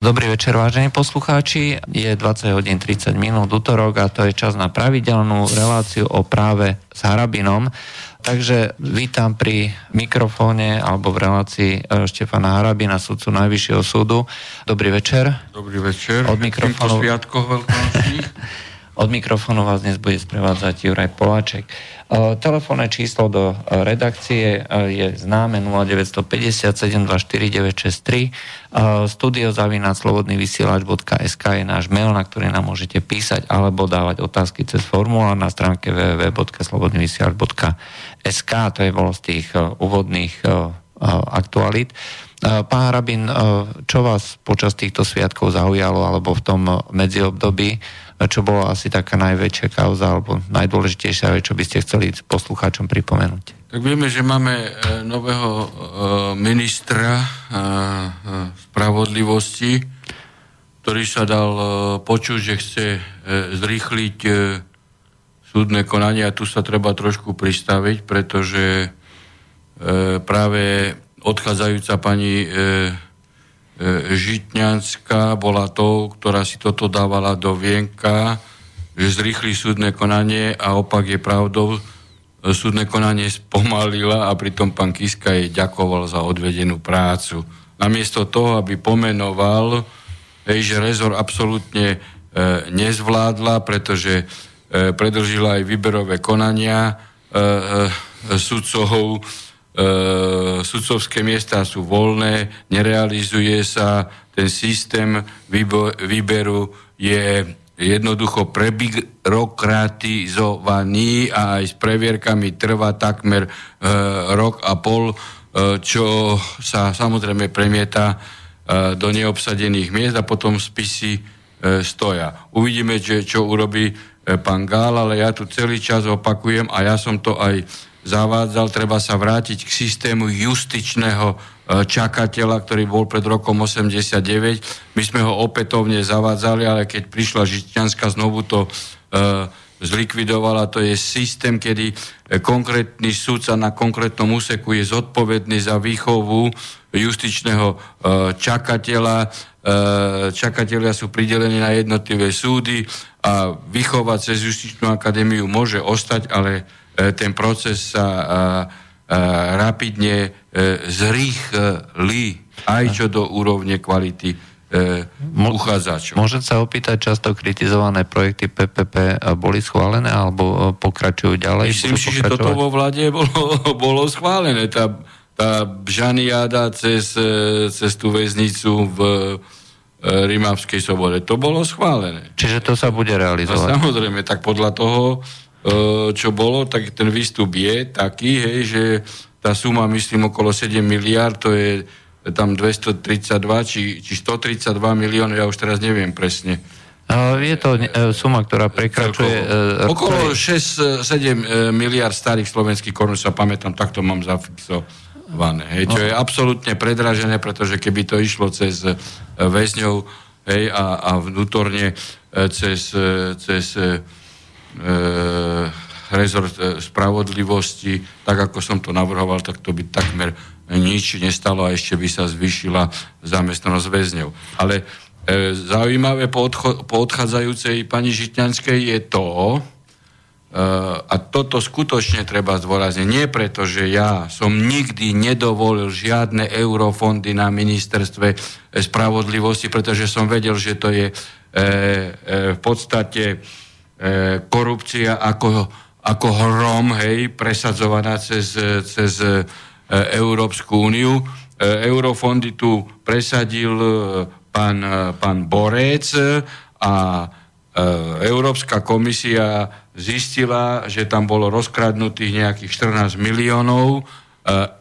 Dobrý večer, vážení poslucháči. Je 20 hodín 30 minút útorok a to je čas na pravidelnú reláciu o práve s Harabinom. Takže vítam pri mikrofóne alebo v relácii e, Štefana Harabina, sudcu Najvyššieho súdu. Dobrý večer. Dobrý večer. Od mikrofónu... Od mikrofónu vás dnes bude sprevádzať Juraj Poláček. E, telefónne číslo do e, redakcie e, je známe 0950 724 studiozavinaclobodnyvysielač.sk je náš mail, na ktorý nám môžete písať alebo dávať otázky cez formulár na stránke www.slobodnyvysielač.sk to je bolo z tých úvodných aktualít. Pán Harabin, čo vás počas týchto sviatkov zaujalo alebo v tom medziobdobí? Čo bola asi taká najväčšia kauza alebo najdôležitejšia vec, čo by ste chceli poslucháčom pripomenúť? Tak vieme, že máme e, nového e, ministra e, spravodlivosti, ktorý sa dal počuť, že chce zrýchliť súdne konanie a tu sa treba trošku pristaviť, pretože práve odchádzajúca pani Žitňanská bola tou, ktorá si toto dávala do vienka, že zrýchli súdne konanie a opak je pravdou, e, súdne konanie spomalila a pritom pán Kiska jej ďakoval za odvedenú prácu. Namiesto toho, aby pomenoval, hej, že rezor absolútne e, nezvládla, pretože e, predlžila aj výberové konania e, e, sudcov, e, sudcovské miesta sú voľné, nerealizuje sa, ten systém výberu je jednoducho prebyrokratizovaný a aj s previerkami trvá takmer e, rok a pol, e, čo sa samozrejme premieta e, do neobsadených miest a potom spisy e, stoja. Uvidíme, že, čo urobí e, pán Gál, ale ja tu celý čas opakujem a ja som to aj zavádzal, treba sa vrátiť k systému justičného e, čakateľa, ktorý bol pred rokom 89. My sme ho opätovne zavádzali, ale keď prišla Žitňanská, znovu to e, zlikvidovala. To je systém, kedy e, konkrétny sudca na konkrétnom úseku je zodpovedný za výchovu justičného čakateľa. Čakatelia sú pridelení na jednotlivé súdy a vychovať cez justičnú akadémiu môže ostať, ale ten proces sa e, e, rapidne zrýchli aj čo do úrovne kvality uchádzačov. Môžem sa opýtať, často kritizované projekty PPP boli schválené alebo pokračujú ďalej? Myslím si, že toto vo vláde bolo, bolo schválené. Tá, tá Bžaniáda cez, cez tú väznicu v Rimavskej sobore, to bolo schválené. Čiže to sa bude realizovať? A samozrejme, tak podľa toho E, čo bolo, tak ten výstup je taký, hej, že tá suma, myslím, okolo 7 miliard, to je tam 232 či, či 132 miliónov, ja už teraz neviem presne. Je to e, suma, ktorá prekračuje... E, okolo 6-7 miliard starých slovenských korun, sa pamätám, takto mám zafixované. Hej, čo no. je absolútne predražené, pretože keby to išlo cez väzňov hej, a, a vnútorne cez, cez e, rezort e, spravodlivosti, tak ako som to navrhoval, tak to by takmer nič nestalo a ešte by sa zvyšila zamestnanosť väzňov. Ale e, zaujímavé po, odcho- po odchádzajúcej pani Žitňanskej je to, e, a toto skutočne treba zdôrazniť, nie preto, že ja som nikdy nedovolil žiadne eurofondy na ministerstve spravodlivosti, pretože som vedel, že to je e, e, v podstate E, korupcia ako, ako hrom, hej, presadzovaná cez, cez e, Európsku úniu. E, eurofondy tu presadil pán, pán Borec a Európska komisia zistila, že tam bolo rozkradnutých nejakých 14 miliónov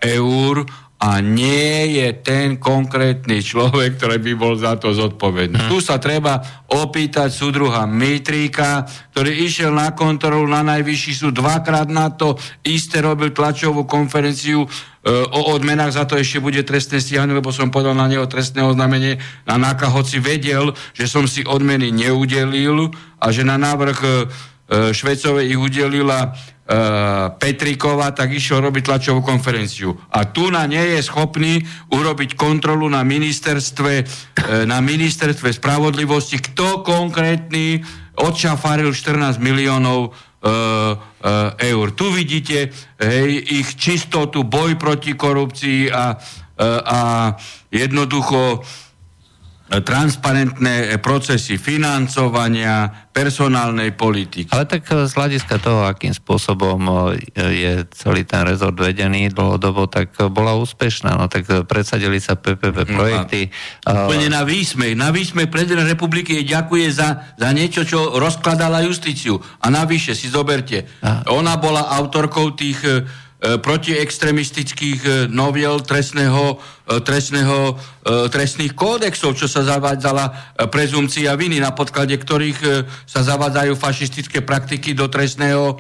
eur a nie je ten konkrétny človek, ktorý by bol za to zodpovedný. Hm. Tu sa treba opýtať súdruha Mitríka, ktorý išiel na kontrolu na najvyšší súd dvakrát na to, isté robil tlačovú konferenciu e, o odmenách, za to ešte bude trestné stíhanie, lebo som podal na neho trestné oznámenie na NAKA, hoci vedel, že som si odmeny neudelil a že na návrh e, Švecovej ich udelila Petrikova, tak išiel robiť tlačovú konferenciu. A tu na nie je schopný urobiť kontrolu na ministerstve, na ministerstve spravodlivosti, kto konkrétny odšafaril 14 miliónov eur. Tu vidíte hej, ich čistotu, boj proti korupcii a, a jednoducho transparentné procesy financovania, personálnej politiky. Ale tak z hľadiska toho, akým spôsobom je celý ten rezort vedený dlhodobo, tak bola úspešná. No tak predsadili sa PPP no projekty. No, úplne na výsmej. Na výsmej prezident republiky ďakuje za, za niečo, čo rozkladala justíciu. A navyše si zoberte, a... ona bola autorkou tých protiextremistických e, noviel trestného, e, trestného, trestných kódexov, čo sa zavádzala prezumcia viny, na podklade ktorých sa zavádzajú fašistické praktiky do trestného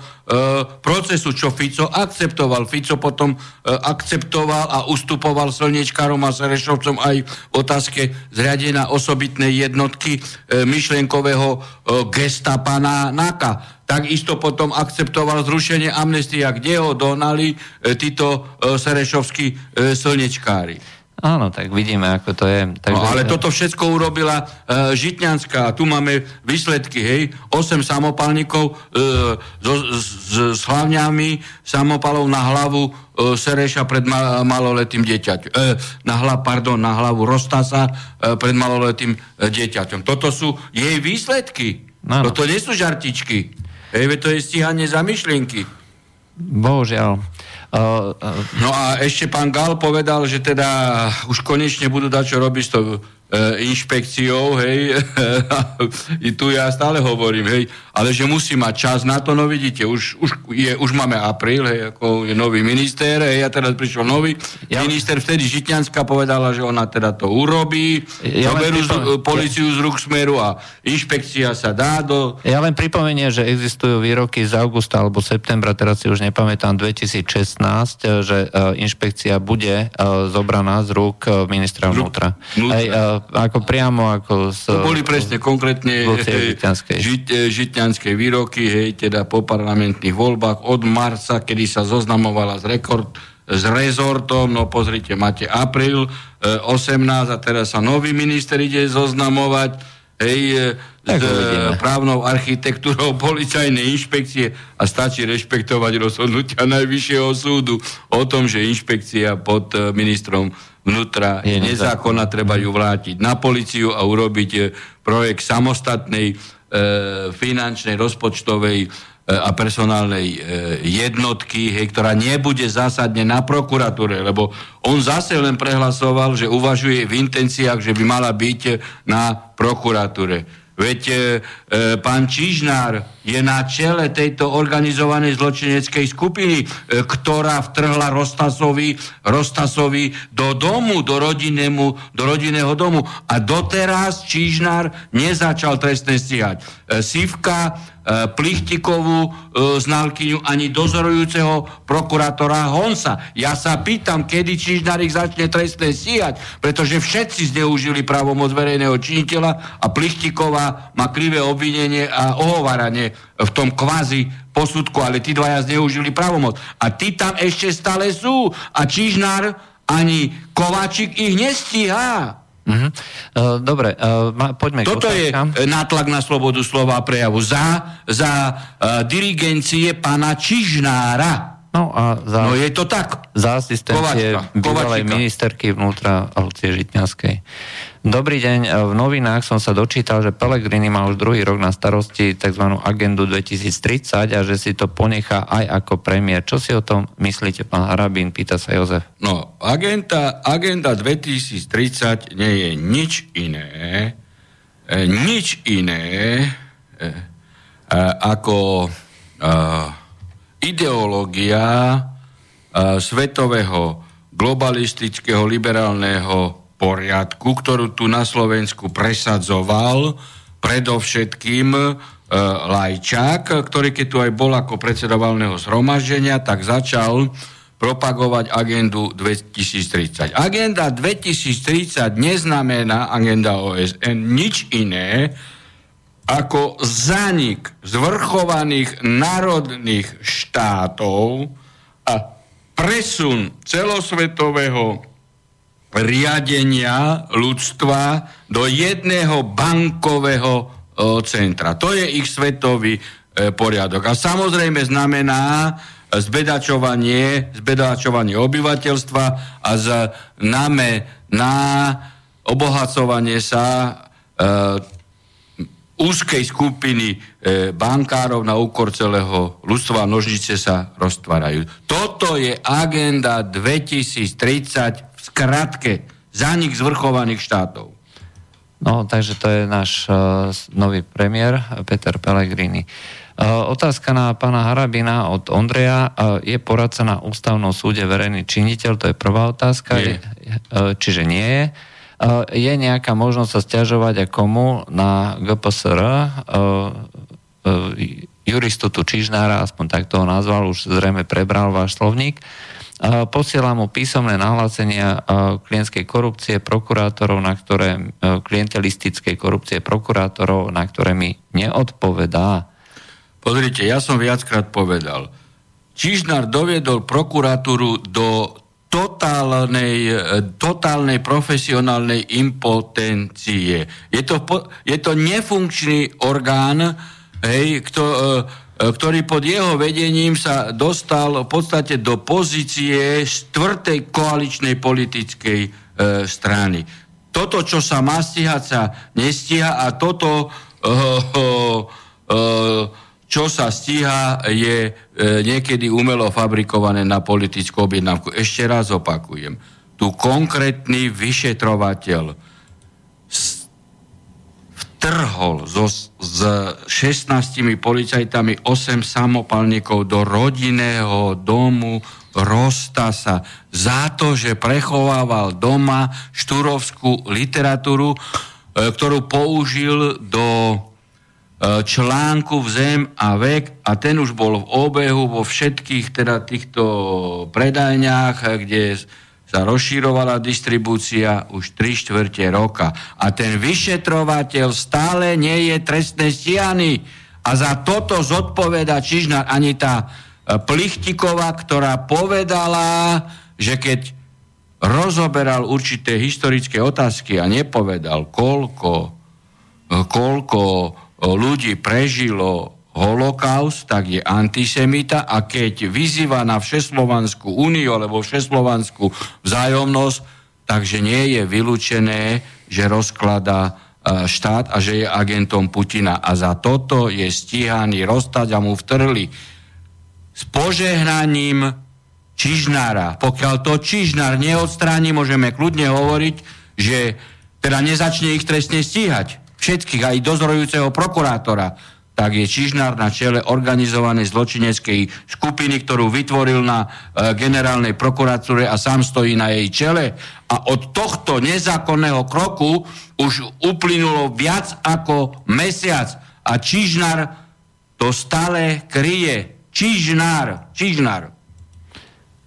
procesu, čo Fico akceptoval. Fico potom akceptoval a ustupoval slniečkárom a Serešovcom aj v otázke zriadenia osobitnej jednotky myšlienkového gestapa na NAKA takisto potom akceptoval zrušenie amnestia, kde ho donali e, títo e, serešovskí e, slnečkári. Áno, tak vidíme, ako to je. Takže... No, ale toto všetko urobila e, Žitňanská. Tu máme výsledky, hej. 8 samopalníkov e, so, s, s hlavňami samopalov na hlavu e, Sereša pred ma, maloletým dieťaťom. E, na, hla, pardon, na hlavu Rostasa e, pred maloletým e, dieťaťom. Toto sú jej výsledky. No, no. Toto nie sú žartičky. Hej, to je stíhanie za myšlienky. Bohužiaľ. Uh, uh, no a ešte pán Gal povedal, že teda už konečne budú dať čo robiť s tou inšpekciou, hej. I tu ja stále hovorím, hej, ale že musí mať čas na to, no vidíte, už, už, je, už máme apríl, hej, ako je nový minister, hej, a teraz prišiel nový ja... minister, vtedy Žitňanská povedala, že ona teda to urobí, ja zoberú pripom... z, policiu ja... z rúk smeru a inšpekcia sa dá do... Ja len pripomenie, že existujú výroky z augusta alebo septembra, teraz si už nepamätám, 2016, 2016, že e, inšpekcia bude e, zobraná z rúk e, ministra vnútra. Hej, ako priamo ako z... To boli presne konkrétne žitňanské výroky, hej, teda po parlamentných voľbách od marca, kedy sa zoznamovala z rekord s rezortom, no pozrite, máte apríl 18 a teraz sa nový minister ide zoznamovať, hej, tak s uvidíme. právnou architektúrou policajnej inšpekcie a stačí rešpektovať rozhodnutia Najvyššieho súdu o tom, že inšpekcia pod e, ministrom vnútra je nezákonná, treba ju vrátiť na policiu a urobiť e, projekt samostatnej e, finančnej, rozpočtovej e, a personálnej e, jednotky, hej, ktorá nebude zásadne na prokuratúre, lebo on zase len prehlasoval, že uvažuje v intenciách, že by mala byť na prokuratúre. Veď e, e, pán Čižnár je na čele tejto organizovanej zločineckej skupiny, e, ktorá vtrhla Rostasovi, Rostasovi do domu, do, rodinnému, do rodinného domu. A doteraz Čižnár nezačal trestne stíhať. E, Sivka Plichtikovú e, znalkyňu ani dozorujúceho prokurátora Honsa. Ja sa pýtam, kedy Čižnár ich začne trestné stíhať, pretože všetci zneužili právomoc verejného činiteľa a Plichtiková má krivé obvinenie a ohovaranie v tom kvázi posudku, ale tí dvaja zneužili právomoc. A tí tam ešte stále sú. A Čižnár ani Kováčik ich nestíha. Uh, dobre, ma, poďme Toto k je nátlak na slobodu slova a prejavu. Za, za uh, dirigencie pána Čižnára. No a za, no je to tak. Za asistencie bývalej ministerky vnútra Lucie Žitňanskej. Dobrý deň, v novinách som sa dočítal, že Pelegrini má už druhý rok na starosti tzv. agendu 2030 a že si to ponechá aj ako premiér. Čo si o tom myslíte, pán Harabín? Pýta sa Jozef. No, agenda, agenda 2030 nie je nič iné, e, nič iné e, e, ako e, ideológia svetového globalistického liberálneho poriadku, ktorú tu na Slovensku presadzoval predovšetkým e, Lajčák, ktorý keď tu aj bol ako predseda valného zhromaždenia, tak začal propagovať agendu 2030. Agenda 2030 neznamená agenda OSN nič iné ako zanik zvrchovaných národných štátov a presun celosvetového riadenia ľudstva do jedného bankového centra. To je ich svetový e, poriadok. A samozrejme znamená zbedačovanie, zbedačovanie obyvateľstva a znamená na obohacovanie sa e, úzkej skupiny e, bankárov na úkor celého ľudstva a nožnice sa roztvárajú. Toto je agenda 2030 v skratke zanik zvrchovaných štátov. No, takže to je náš uh, nový premiér Peter Pellegrini. Uh, otázka na pána Harabina od Ondreja. Uh, je poradca na ústavnom súde verejný činiteľ? To je prvá otázka. Je. Uh, čiže nie je. Eh, je nejaká možnosť sa stiažovať a komu? Na GPSR, eh, eh, juristu tu Čižnára, aspoň tak to ho nazval, už zrejme prebral váš slovník, posiela mu písomné nahlásenia klientskej korupcie prokurátorov, na ktoré, klientelistickej korupcie prokurátorov, na ktoré mi neodpovedá. Pozrite, ja som viackrát povedal, Čižnár doviedol prokuratúru do totálnej, totálnej profesionálnej impotencie. Je to, je to nefunkčný orgán, hej, kto, e, ktorý pod jeho vedením sa dostal v podstate do pozície štvrtej koaličnej politickej e, strany. Toto, čo sa má stíhať, sa nestíha a toto e, e, e, čo sa stíha, je e, niekedy umelo fabrikované na politickú objednávku. Ešte raz opakujem. Tu konkrétny vyšetrovateľ vtrhol so, s 16 policajtami 8 samopalníkov do rodinného domu Rostasa za to, že prechovával doma štúrovskú literatúru, e, ktorú použil do článku v Zem a vek a ten už bol v obehu vo všetkých teda týchto predajniach, kde sa rozširovala distribúcia už 3 štvrte roka. A ten vyšetrovateľ stále nie je trestne stíhaný. A za toto zodpoveda Čižnár ani tá e, Plichtiková, ktorá povedala, že keď rozoberal určité historické otázky a nepovedal, koľko, koľko ľudí prežilo holokaust, tak je antisemita a keď vyzýva na Všeslovanskú úniu alebo Všeslovanskú vzájomnosť, takže nie je vylúčené, že rozklada e, štát a že je agentom Putina. A za toto je stíhaný rozstať a mu vtrli s požehnaním Čižnára. Pokiaľ to Čižnár neodstráni, môžeme kľudne hovoriť, že teda nezačne ich trestne stíhať všetkých, aj dozorujúceho prokurátora, tak je Čižnár na čele organizovanej zločineckej skupiny, ktorú vytvoril na e, generálnej prokuratúre a sám stojí na jej čele. A od tohto nezákonného kroku už uplynulo viac ako mesiac. A Čižnár to stále kryje. Čižnár, Čižnár.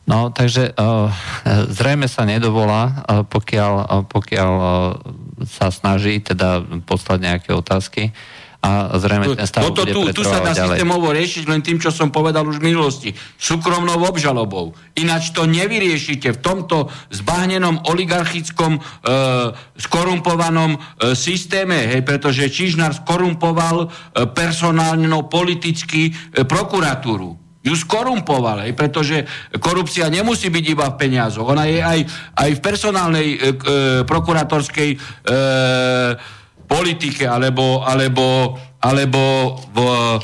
No, takže uh, zrejme sa nedovolá, uh, pokiaľ, uh, pokiaľ uh, sa snaží teda poslať nejaké otázky a zrejme ten stav Toto bude tu, tu sa dá ďalej. systémovo riešiť len tým, čo som povedal už v minulosti. Súkromnou obžalobou. Ináč to nevyriešite v tomto zbahnenom oligarchickom e, skorumpovanom e, systéme, hej, pretože Čižnár skorumpoval e, personálno politicky e, prokuratúru ju skorumpoval, hej, pretože korupcia nemusí byť iba v peniazoch. Ona je aj, aj v personálnej e, e, prokuratorskej e, politike alebo, alebo, alebo v e,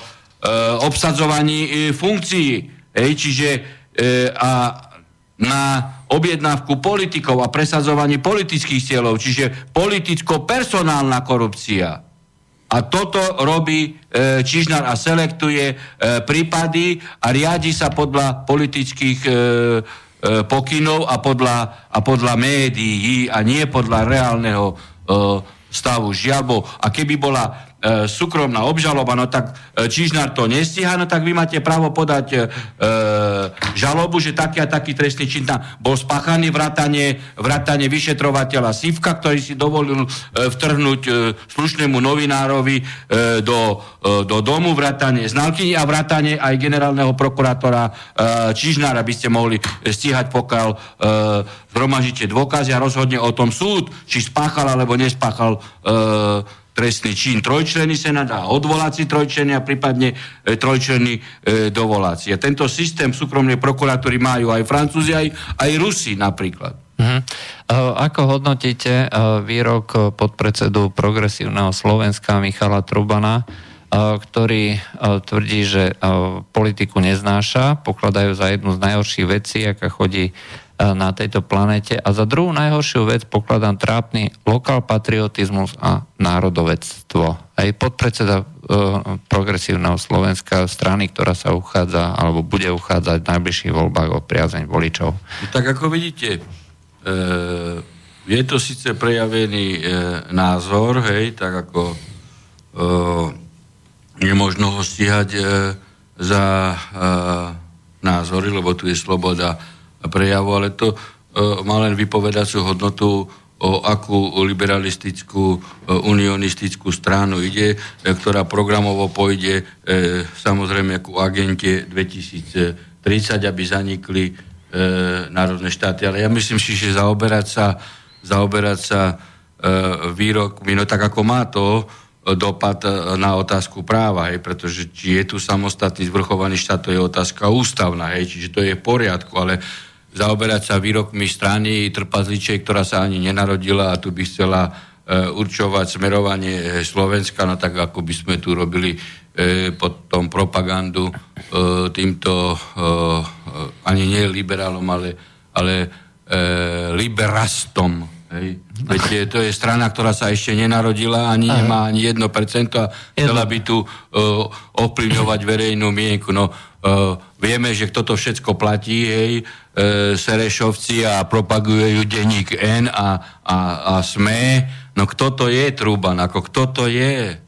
obsadzovaní e, funkcií. Hej, čiže e, a na objednávku politikov a presadzovanie politických cieľov, čiže politicko-personálna korupcia a toto robí e, Čižnár a selektuje e, prípady a riadi sa podľa politických e, e, pokynov a podľa, a podľa médií a nie podľa reálneho e, stavu žiabo. A keby bola e, súkromná obžaloba, no tak e, Čižnár to nestíha, no tak vy máte právo podať e, žalobu, že taký a taký trestný čin tam bol spáchaný vrátane, vrátane vyšetrovateľa Sivka, ktorý si dovolil e, vtrhnúť e, slušnému novinárovi e, do, e, do domu vrátane znalkyni a vrátane aj generálneho prokurátora e, Čižnára by ste mohli stíhať, pokiaľ e, zhromažíte dôkazy a rozhodne o tom súd, či spáchal alebo nespáchal e, trestný čin trojčlený senát a odvoláci trojčleny a prípadne e, trojčlený e, dovoláci. A tento systém súkromnej prokuratúry majú aj Francúzi, aj, aj Rusi napríklad. Uh-huh. Ako hodnotíte uh, výrok podpredsedu progresívneho Slovenska Michala Trubana, uh, ktorý tvrdí, že politiku neznáša, pokladajú za jednu z najhorších vecí, aká chodí na tejto planete. A za druhú najhoršiu vec pokladám trápny lokál patriotizmus a národovectvo. Aj podpredseda e, progresívneho Slovenska strany, ktorá sa uchádza alebo bude uchádzať v najbližších voľbách o priazeň voličov. Tak ako vidíte, e, je to síce prejavený e, názor, hej, tak ako e, nemožno ho stíhať e, za e, názory, lebo tu je sloboda prejavu, ale to e, má len vypovedacú hodnotu, o akú liberalistickú, e, unionistickú stranu ide, e, ktorá programovo pôjde samozrejme ako agente 2030, aby zanikli národné štáty. Ale ja myslím si, že zaoberať sa, zaoberať sa výrokmi, no tak ako má to dopad na otázku práva, hej, pretože či je tu samostatný zvrchovaný štát, to je otázka ústavná, hej, čiže to je v poriadku, ale zaoberať sa výrokmi strany trpazličej, ktorá sa ani nenarodila a tu by chcela e, určovať smerovanie e, Slovenska, no tak ako by sme tu robili e, potom propagandu e, týmto e, ani nie liberálom, ale, ale liberastom. Hej. Veď to je strana, ktorá sa ešte nenarodila, ani nemá ani 1% a chcela by tu ovplyvňovať verejnú mienku. No, vieme, že kto to všetko platí, hej, uh, Serešovci a propagujú denník N a, a, a SME. No kto to je, Truban, ako kto to je?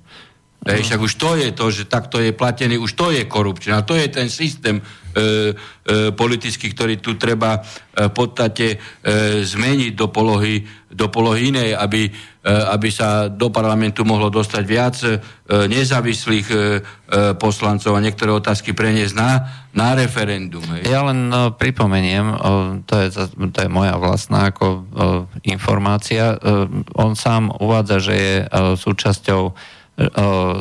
Hej, však už to je to, že takto je platený, už to je korupčný. A to je ten systém, e, e, politický, ktorý tu treba e, v podstate e, zmeniť do polohy, do polohy inej, aby, e, aby sa do parlamentu mohlo dostať viac e, nezávislých e, e poslancov a niektoré otázky preniesť na, na referendum. Hej. Ja len no, pripomeniem, o, to, je, to je moja vlastná ako, o, informácia. O, on sám uvádza, že je o, súčasťou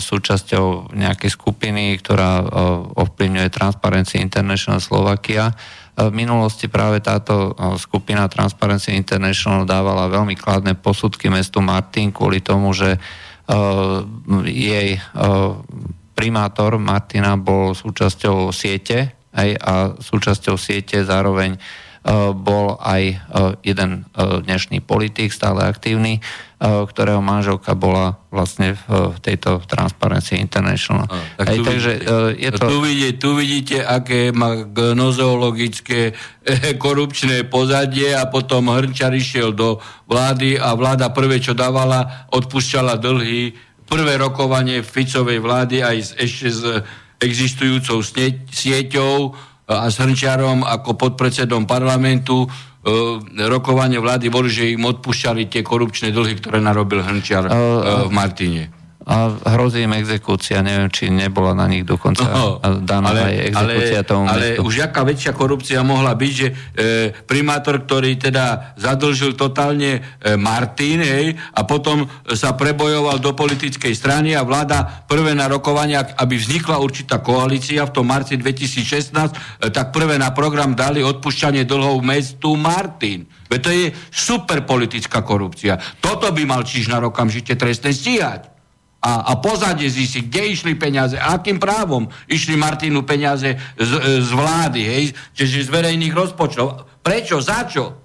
súčasťou nejakej skupiny, ktorá ovplyvňuje Transparency International Slovakia. V minulosti práve táto skupina Transparency International dávala veľmi kladné posudky mestu Martin kvôli tomu, že jej primátor Martina bol súčasťou siete aj, a súčasťou siete zároveň bol aj jeden dnešný politik, stále aktívny, ktorého manželka bola vlastne v tejto Transparency International. A, tak tu, takže, vidíte, je to... tu, vidíte, tu vidíte, aké má gnozeologické eh, korupčné pozadie a potom Hrnčar išiel do vlády a vláda prvé, čo dávala, odpúšťala dlhy. Prvé rokovanie Ficovej vlády aj s, ešte s existujúcou sieťou a s Hrnčarom ako podpredsedom parlamentu E, rokovanie vlády boli, že im odpúšťali tie korupčné dlhy, ktoré narobil Hrnčiar uh, v Martine a hrozí im exekúcia. Neviem, či nebola na nich dokonca no, daná ale, aj exekúcia ale, tomu Ale mestu. už aká väčšia korupcia mohla byť, že e, primátor, ktorý teda zadlžil totálne e, Martin, hej, a potom sa prebojoval do politickej strany a vláda prvé na rokovania, aby vznikla určitá koalícia v tom marci 2016, e, tak prvé na program dali odpúšťanie dlhov mestu Martin. Veď to je super politická korupcia. Toto by mal Čižnár okamžite trestne stíhať a, a pozadie zistiť, kde išli peniaze, akým právom išli Martinu peniaze z, z vlády, hej, čiže z verejných rozpočtov. Prečo? Za čo?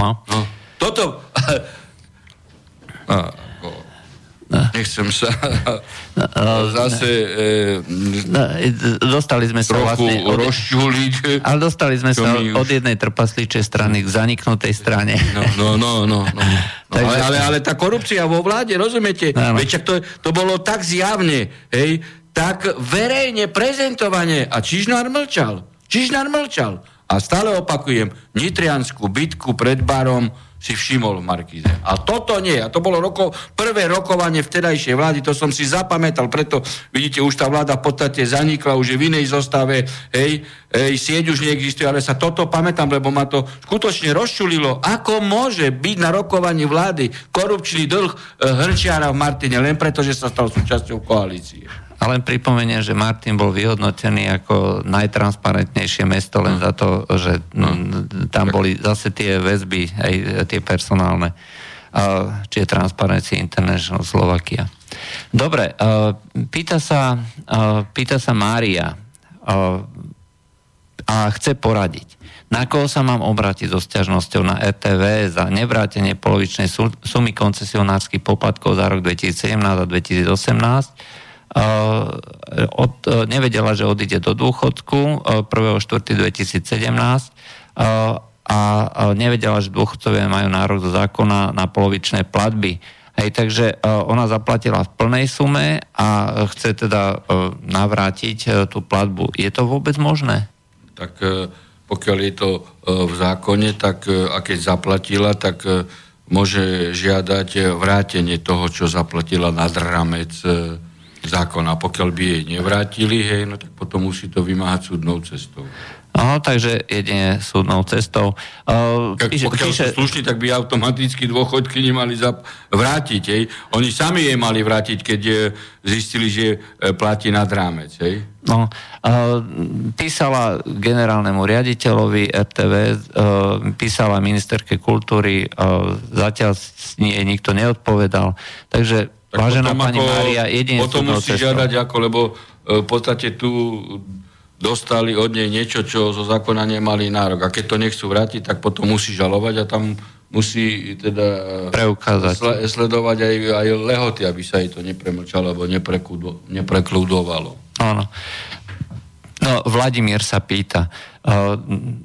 No. no. Toto... No. nechcem sa zase e, dostali sme sa vlastne od, rozčuliť. ale dostali sme sa od jednej trpasličej strany k zaniknutej strane. No, no, no, no. no. no Takže- ale, ale, ale tá korupcia vo vláde, rozumiete? Áno. Veď to, to bolo tak zjavne, hej, tak verejne prezentovanie. A Čižnár mlčal. Čižnár mlčal. A stále opakujem, Nitrianskú bitku pred barom si všimol v Markíze. A toto nie. A to bolo roko, prvé rokovanie vtedajšej vlády, to som si zapamätal, preto vidíte, už tá vláda v podstate zanikla, už je v inej zostave, hej, hej, sieť už neexistuje, ale sa toto pamätám, lebo ma to skutočne rozčulilo. Ako môže byť na rokovaní vlády korupčný dlh e, Hrčiara v Martine, len preto, že sa stal súčasťou koalície. A len pripomeniem, že Martin bol vyhodnotený ako najtransparentnejšie mesto len za to, že mm, tam boli zase tie väzby, aj tie personálne. Či je Transparency International Slovakia. Dobre, pýta sa, pýta sa Mária a chce poradiť. Na koho sa mám obrátiť so sťažnosťou na RTV za nevrátenie polovičnej sumy koncesionárskych poplatkov za rok 2017 a 2018? Uh, od, uh, nevedela, že odíde do dôchodku uh, 1.4.2017 uh, a nevedela, že dôchodcovia majú nárok do zákona na polovičné platby. Hej, takže ona zaplatila v plnej sume a chce teda navrátiť tú platbu. Je to vôbec možné? Tak pokiaľ je to v zákone, tak a keď zaplatila, tak môže žiadať vrátenie toho, čo zaplatila nad rámec zákona. Pokiaľ by jej nevrátili, hej, no tak potom musí to vymáhať súdnou cestou. No, takže jedine súdnou cestou. Uh, Tak píše, pokiaľ píše, sú slušní, tak by automaticky dôchodky nemali zap- vrátiť. Hej. Oni sami je mali vrátiť, keď e, zistili, že e, platí nad rámec. Hej. no, uh, písala generálnemu riaditeľovi RTV, uh, písala ministerke kultúry, uh, zatiaľ nie nikto neodpovedal. Takže, Tak vážená potom pani ako- Mária, jedine súdnou musí cestou. žiadať ako, lebo e, v podstate tu dostali od nej niečo, čo zo zákona nemali nárok. A keď to nechcú vrátiť, tak potom musí žalovať a tam musí teda Preukázať. sle- sledovať aj, aj lehoty, aby sa jej to nepremlčalo alebo neprekludo- neprekľudovalo. Áno. No, Vladimír sa pýta. Uh,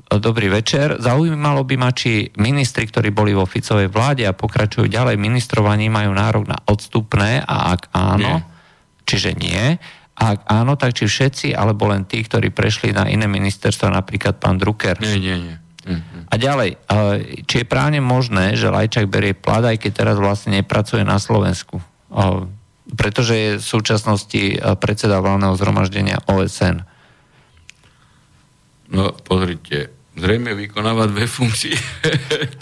dobrý večer. Zaujímalo by ma, či ministri, ktorí boli vo Ficovej vláde a pokračujú ďalej ministrovaní, majú nárok na odstupné a ak áno, Nie. čiže nie. A ak áno, tak či všetci, alebo len tí, ktorí prešli na iné ministerstva, napríklad pán Drucker. Nie, nie, nie. Mhm. A ďalej, uh, či je právne možné, že Lajčák berie plat, aj keď teraz vlastne nepracuje na Slovensku? Uh, pretože je v súčasnosti predseda valného zhromaždenia OSN. No, pozrite, zrejme vykonáva dve funkcie.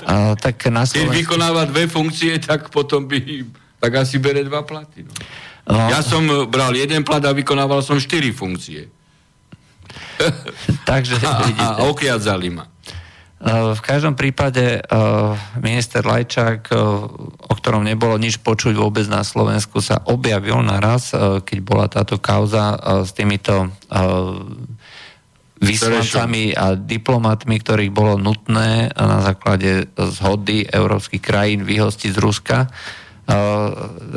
Uh, tak na Keď Slovensku... vykonáva dve funkcie, tak potom by tak asi bere dva platy. No. No, Ja som bral jeden plat a vykonával som štyri funkcie. takže A, a, a ma. V každom prípade minister Lajčák, o ktorom nebolo nič počuť vôbec na Slovensku, sa objavil naraz, keď bola táto kauza s týmito vyslancami a diplomatmi, ktorých bolo nutné na základe zhody európskych krajín vyhostiť z Ruska, uh,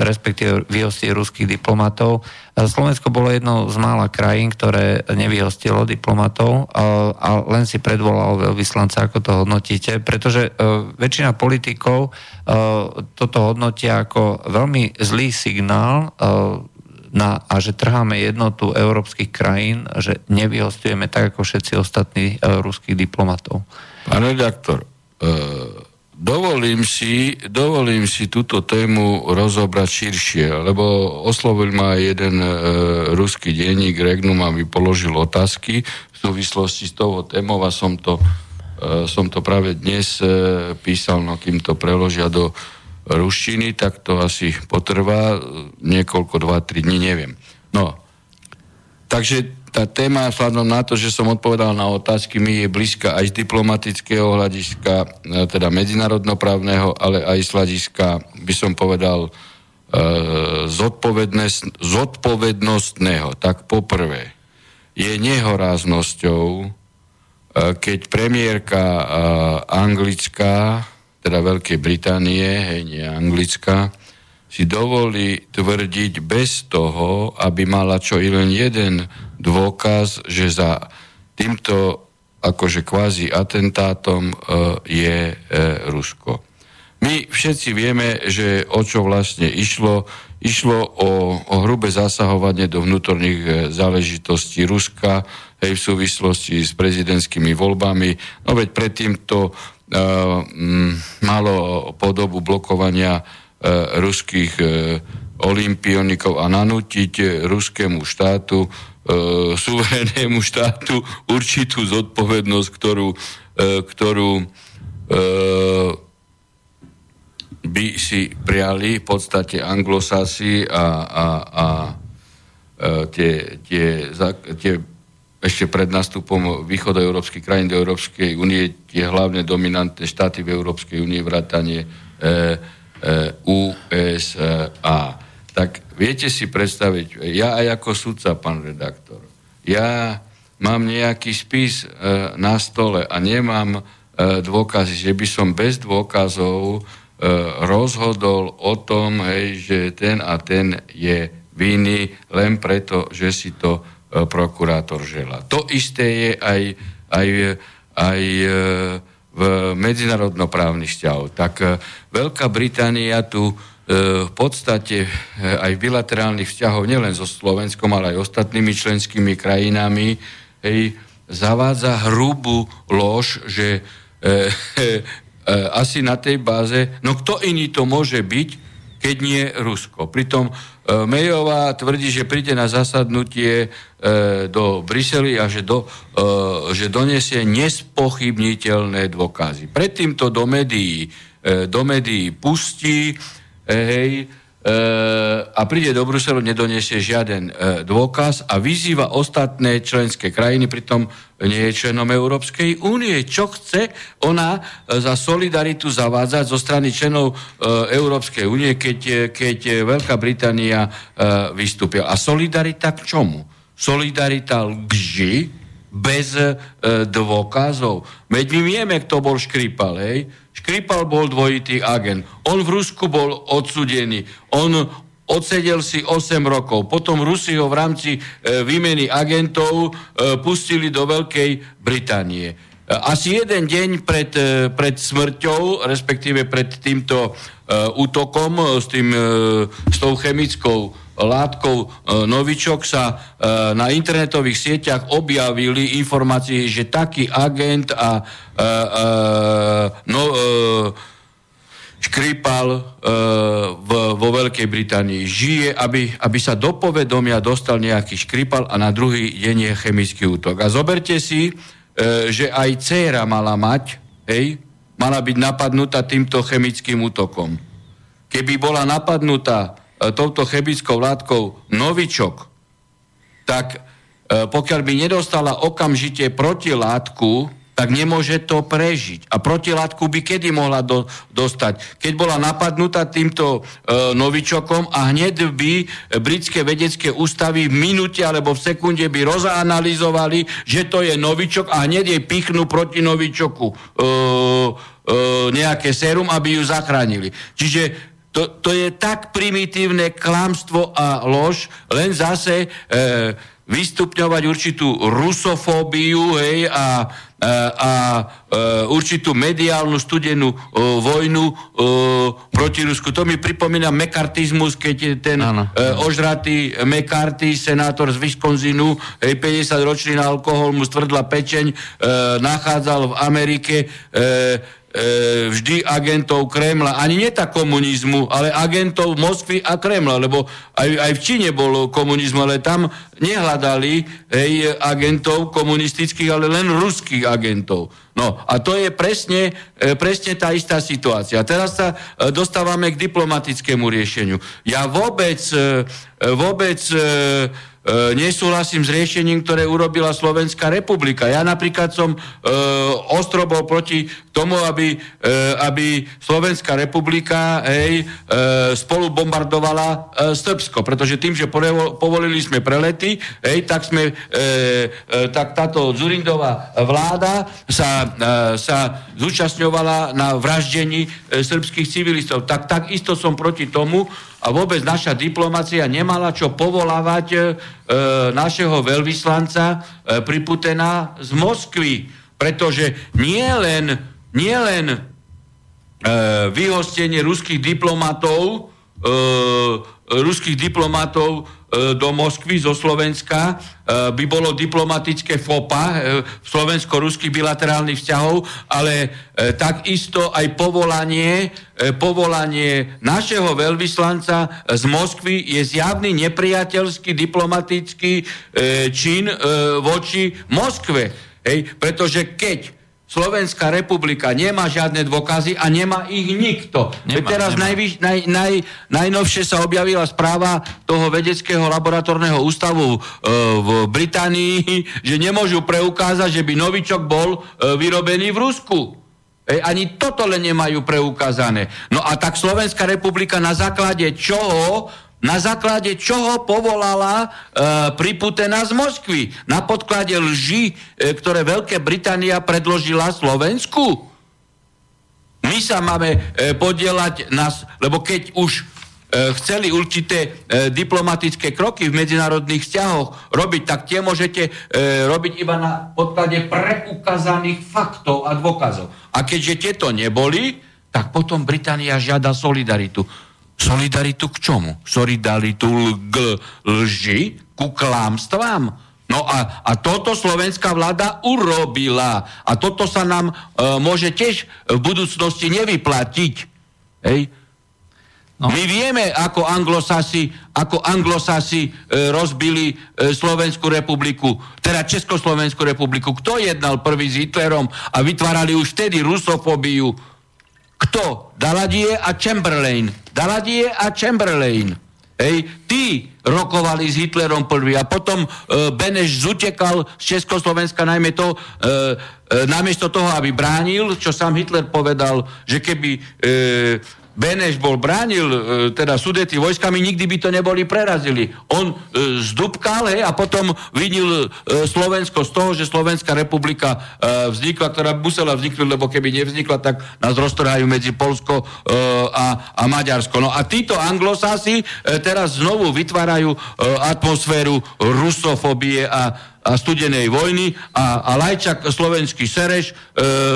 respektíve vyhostiť ruských diplomatov. Uh, Slovensko bolo jednou z mála krajín, ktoré nevyhostilo diplomatov uh, a len si predvolalo veľvyslanca, ako to hodnotíte, pretože väčšina politikov toto hodnotia ako veľmi zlý signál na, a že trháme jednotu európskych krajín, že nevyhostujeme tak ako všetci ostatní uh, ruských diplomatov. Pán redaktor, e, dovolím si, dovolím si túto tému rozobrať širšie, lebo oslovil ma jeden e, ruský denník Regnum a mi položil otázky v súvislosti s tou témou a som to, e, som to práve dnes e, písal, no kým to preložia do ruštiny, tak to asi potrvá e, niekoľko, dva, tri dní, neviem. No, Takže tá téma, vzhľadom na to, že som odpovedal na otázky, mi je blízka aj z diplomatického hľadiska, e, teda medzinárodnoprávneho, ale aj z hľadiska, by som povedal, e, zodpovednostného. Tak poprvé, je nehoráznosťou, e, keď premiérka anglická, teda Veľkej Británie, hej, nie anglická, si dovolí tvrdiť bez toho, aby mala čo i len jeden dôkaz, že za týmto akože kvázi atentátom e, je e, Rusko. My všetci vieme, že o čo vlastne išlo. Išlo o, o hrubé zasahovanie do vnútorných e, záležitostí Ruska hej, v súvislosti s prezidentskými voľbami. No veď predtým to malo podobu blokovania uh, ruských uh, olimpionikov a nanútiť ruskému štátu, e, suverénnemu štátu určitú zodpovednosť, ktorú, e, ktorú e, by si priali v podstate anglosasi a, a, a e, tie, tie, tie ešte pred nástupom východoeurópskych krajín do Európskej únie tie hlavné dominantné štáty v Európskej únie vrátanie e, e, USA tak viete si predstaviť, ja aj ako sudca, pán redaktor, ja mám nejaký spis e, na stole a nemám e, dôkazy, že by som bez dôkazov e, rozhodol o tom, hej, že ten a ten je vinný len preto, že si to prokurátor žela. To isté je aj, aj, aj e, v medzinárodnoprávnych vzťahoch. Tak e, Veľká Británia tu E, v podstate e, aj v bilaterálnych vzťahov nielen so Slovenskom, ale aj ostatnými členskými krajinami hej, zavádza hrubú lož, že e, e, asi na tej báze, no kto iný to môže byť, keď nie Rusko. Pritom e, Mejová tvrdí, že príde na zasadnutie e, do Brusely a že, do, e, že donesie nespochybniteľné dôkazy. Predtým to do médií, e, do médií pustí, hej, e, a príde do Bruselu, nedoniesie žiaden e, dôkaz a vyzýva ostatné členské krajiny, pritom nie je členom Európskej únie. Čo chce ona e, za solidaritu zavádzať zo strany členov Európskej únie, keď, keď Veľká Británia vystúpila. A solidarita k čomu? Solidarita lži bez dôkazov. Veď my vieme, kto bol Škripal, hej? Škripal bol dvojitý agent. On v Rusku bol odsudený. On odsedel si 8 rokov. Potom Rusi ho v rámci e, výmeny agentov e, pustili do Veľkej Británie. E, asi jeden deň pred, e, pred smrťou, respektíve pred týmto e, útokom e, s, tým, e, s tou chemickou látkou e, Novičok sa e, na internetových sieťach objavili informácie, že taký agent a e, no, Škripal v, vo Veľkej Británii žije, aby, aby sa do povedomia dostal nejaký Škripal a na druhý deň je chemický útok. A zoberte si, že aj dcéra mala mať, hej, mala byť napadnutá týmto chemickým útokom. Keby bola napadnutá E, touto chemickou látkou novičok, tak e, pokiaľ by nedostala okamžite protilátku, tak nemôže to prežiť. A protilátku by kedy mohla do, dostať? Keď bola napadnutá týmto e, novičokom a hneď by britské vedecké ústavy v minúte alebo v sekunde by rozanalizovali, že to je novičok a hneď jej pichnú proti novičoku e, e, nejaké sérum, aby ju zachránili. Čiže to, to je tak primitívne klamstvo a lož, len zase e, vystupňovať určitú rusofóbiu hej, a, a, a e, určitú mediálnu studenú e, vojnu e, proti Rusku. To mi pripomína mekartizmus, keď ten e, ožratý McCarthy, senátor z Wisconsinu, hej, 50 ročný na alkohol, mu stvrdla pečeň, e, nachádzal v Amerike e, e, vždy agentov Kremla, ani nie tak komunizmu, ale agentov Moskvy a Kremla, lebo aj, aj v Číne bol komunizmu, ale tam nehľadali hej, agentov komunistických, ale len ruských agentov. No a to je presne, e, presne tá istá situácia. Teraz sa e, dostávame k diplomatickému riešeniu. Ja vôbec, e, vôbec e, nesúhlasím s riešením, ktoré urobila Slovenská republika. Ja napríklad som e, ostro bol proti tomu, aby, e, aby Slovenská republika hej, e, spolu bombardovala e, Srbsko, pretože tým, že povolili sme prelety, hej, tak, sme, e, e, tak táto Zurindová vláda sa, e, sa zúčastňovala na vraždení e, srbských civilistov. Tak takisto som proti tomu, a vôbec naša diplomacia nemala čo povolávať e, našeho veľvyslanca e, Priputena z Moskvy, pretože nie len, nie len e, vyhostenie ruských diplomatov e, ruských diplomatov do Moskvy zo Slovenska e, by bolo diplomatické FOPA e, slovensko-ruských bilaterálnych vzťahov, ale takisto aj povolanie, povolanie našeho veľvyslanca z Moskvy je zjavný nepriateľský diplomatický čin voči Moskve. Hej? Pretože keď Slovenská republika nemá žiadne dôkazy a nemá ich nikto. Nemá, teraz nemá. Najvyš, naj, naj, najnovšie sa objavila správa toho vedeckého laboratórneho ústavu e, v Británii, že nemôžu preukázať, že by novičok bol e, vyrobený v Rusku. E, ani toto len nemajú preukázané. No a tak Slovenská republika na základe čoho na základe čoho povolala e, Priputena z Moskvy. Na podklade lži, e, ktoré Veľké Británia predložila Slovensku. My sa máme e, podielať, nás, lebo keď už e, chceli určité e, diplomatické kroky v medzinárodných vzťahoch robiť, tak tie môžete e, robiť iba na podklade preukázaných faktov a dôkazov. A keďže tieto neboli, tak potom Británia žiada solidaritu. Solidaritu k čomu? Solidaritu k lži, ku klámstvám? No a, a toto slovenská vláda urobila. A toto sa nám e, môže tiež v budúcnosti nevyplatiť. Hej? No. My vieme, ako anglosasi, ako anglosasi e, rozbili e, Slovenskú republiku, teda Československú republiku. Kto jednal prvý s Hitlerom a vytvárali už vtedy rusofóbiu? Kto? Daladie a Chamberlain. Daladie a Chamberlain. Hej, tí rokovali s Hitlerom prvý a potom e, Beneš zutekal z Československa najmä to, e, e, namiesto toho, aby bránil, čo sám Hitler povedal, že keby e, Beneš bol bránil e, teda sudety vojskami, nikdy by to neboli prerazili. On e, zdubkal hej, a potom videl e, Slovensko z toho, že Slovenská republika e, vznikla, ktorá musela vzniknúť, lebo keby nevznikla, tak nás roztrhajú medzi Polsko e, a, a Maďarsko. No a títo anglosási e, teraz znovu vytvárajú e, atmosféru rusofobie a a studenej vojny a, a Lajčak, slovenský Sereš, e,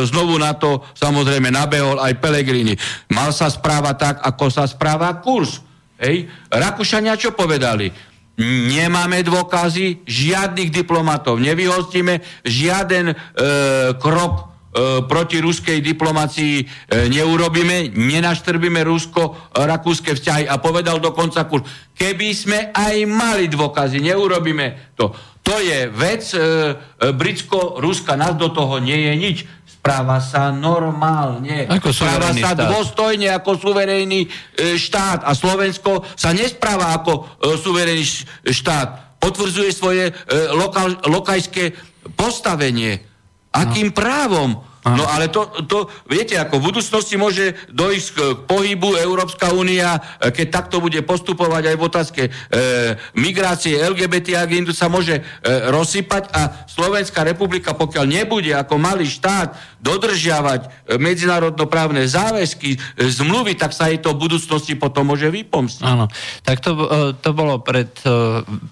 znovu na to samozrejme nabehol aj Pelegrini. Mal sa správa tak, ako sa správa kurz. Hej. Rakúšania čo povedali? Nemáme dôkazy, žiadnych diplomatov nevyhostíme, žiaden e, krok proti ruskej diplomácii e, neurobíme, nenaštrbíme rusko-rakúske vzťahy a povedal dokonca kurz, keby sme aj mali dôkazy, neurobíme to. To je vec e, e, britsko-ruska, nás do toho nie je nič. Správa sa normálne. Ako správa sa štát. dôstojne ako suverénny e, štát. A Slovensko sa nespráva ako e, suverénny štát. Potvrdzuje svoje e, lokal, lokajské postavenie. Akým no. právom? No ale to, to, viete, ako v budúcnosti môže dojsť k pohybu Európska únia, e, keď takto bude postupovať aj v otázke e, migrácie, LGBT agendu sa môže e, rozsypať a Slovenská republika, pokiaľ nebude ako malý štát dodržiavať e, medzinárodnoprávne záväzky, e, zmluvy, tak sa jej to v budúcnosti potom môže vypomstiť. Áno, tak to, to bolo pred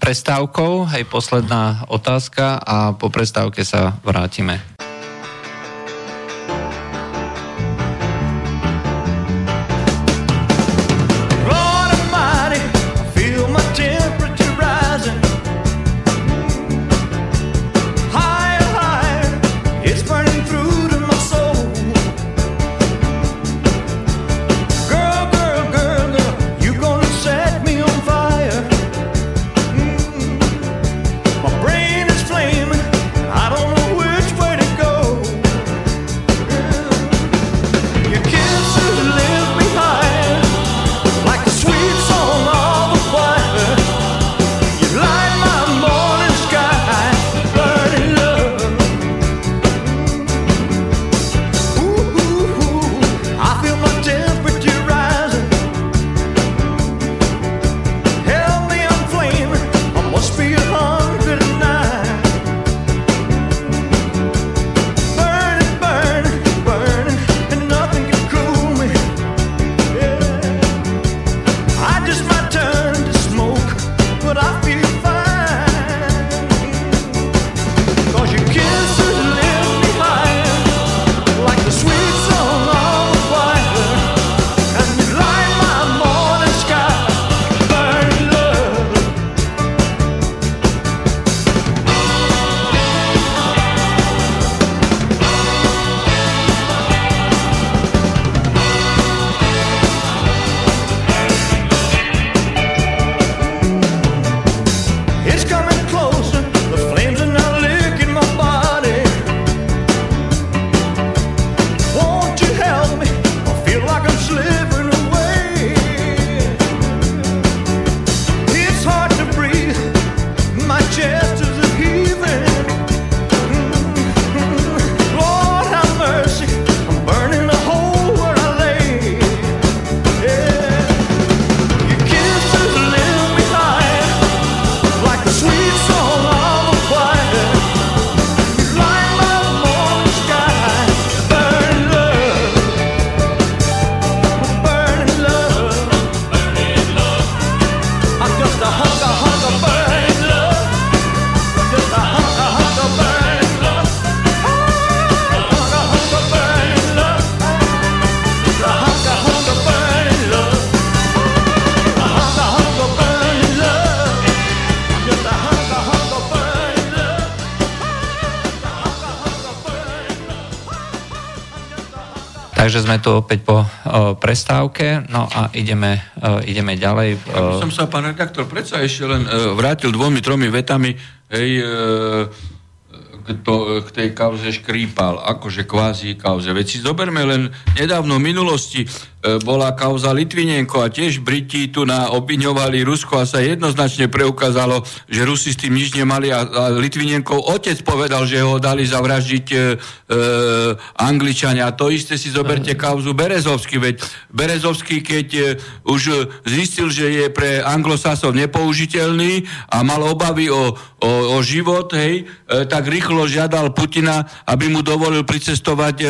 prestávkou, hej, posledná otázka a po prestávke sa vrátime. Takže sme tu opäť po uh, prestávke, no a ideme, uh, ideme ďalej. Uh... Ja som sa, pán redaktor, predsa ešte len uh, vrátil dvomi, tromi vetami, hej, uh, to, k tej kauze škrípal, akože kvázi kauze. Veď si zoberme len nedávno v minulosti e, bola kauza Litvinenko a tiež Briti tu na obviňovali Rusko a sa jednoznačne preukázalo, že Rusi s tým nič nemali a, a Litvinenkov otec povedal, že ho dali zavraždiť e, e, Angličania. A to isté si zoberte kauzu Berezovský, veď Berezovský, keď e, už zistil, že je pre anglosasov nepoužiteľný a mal obavy o, o, o život, hej, e, tak rýchlo žiadal Putina, aby mu dovolil pricestovať e, e,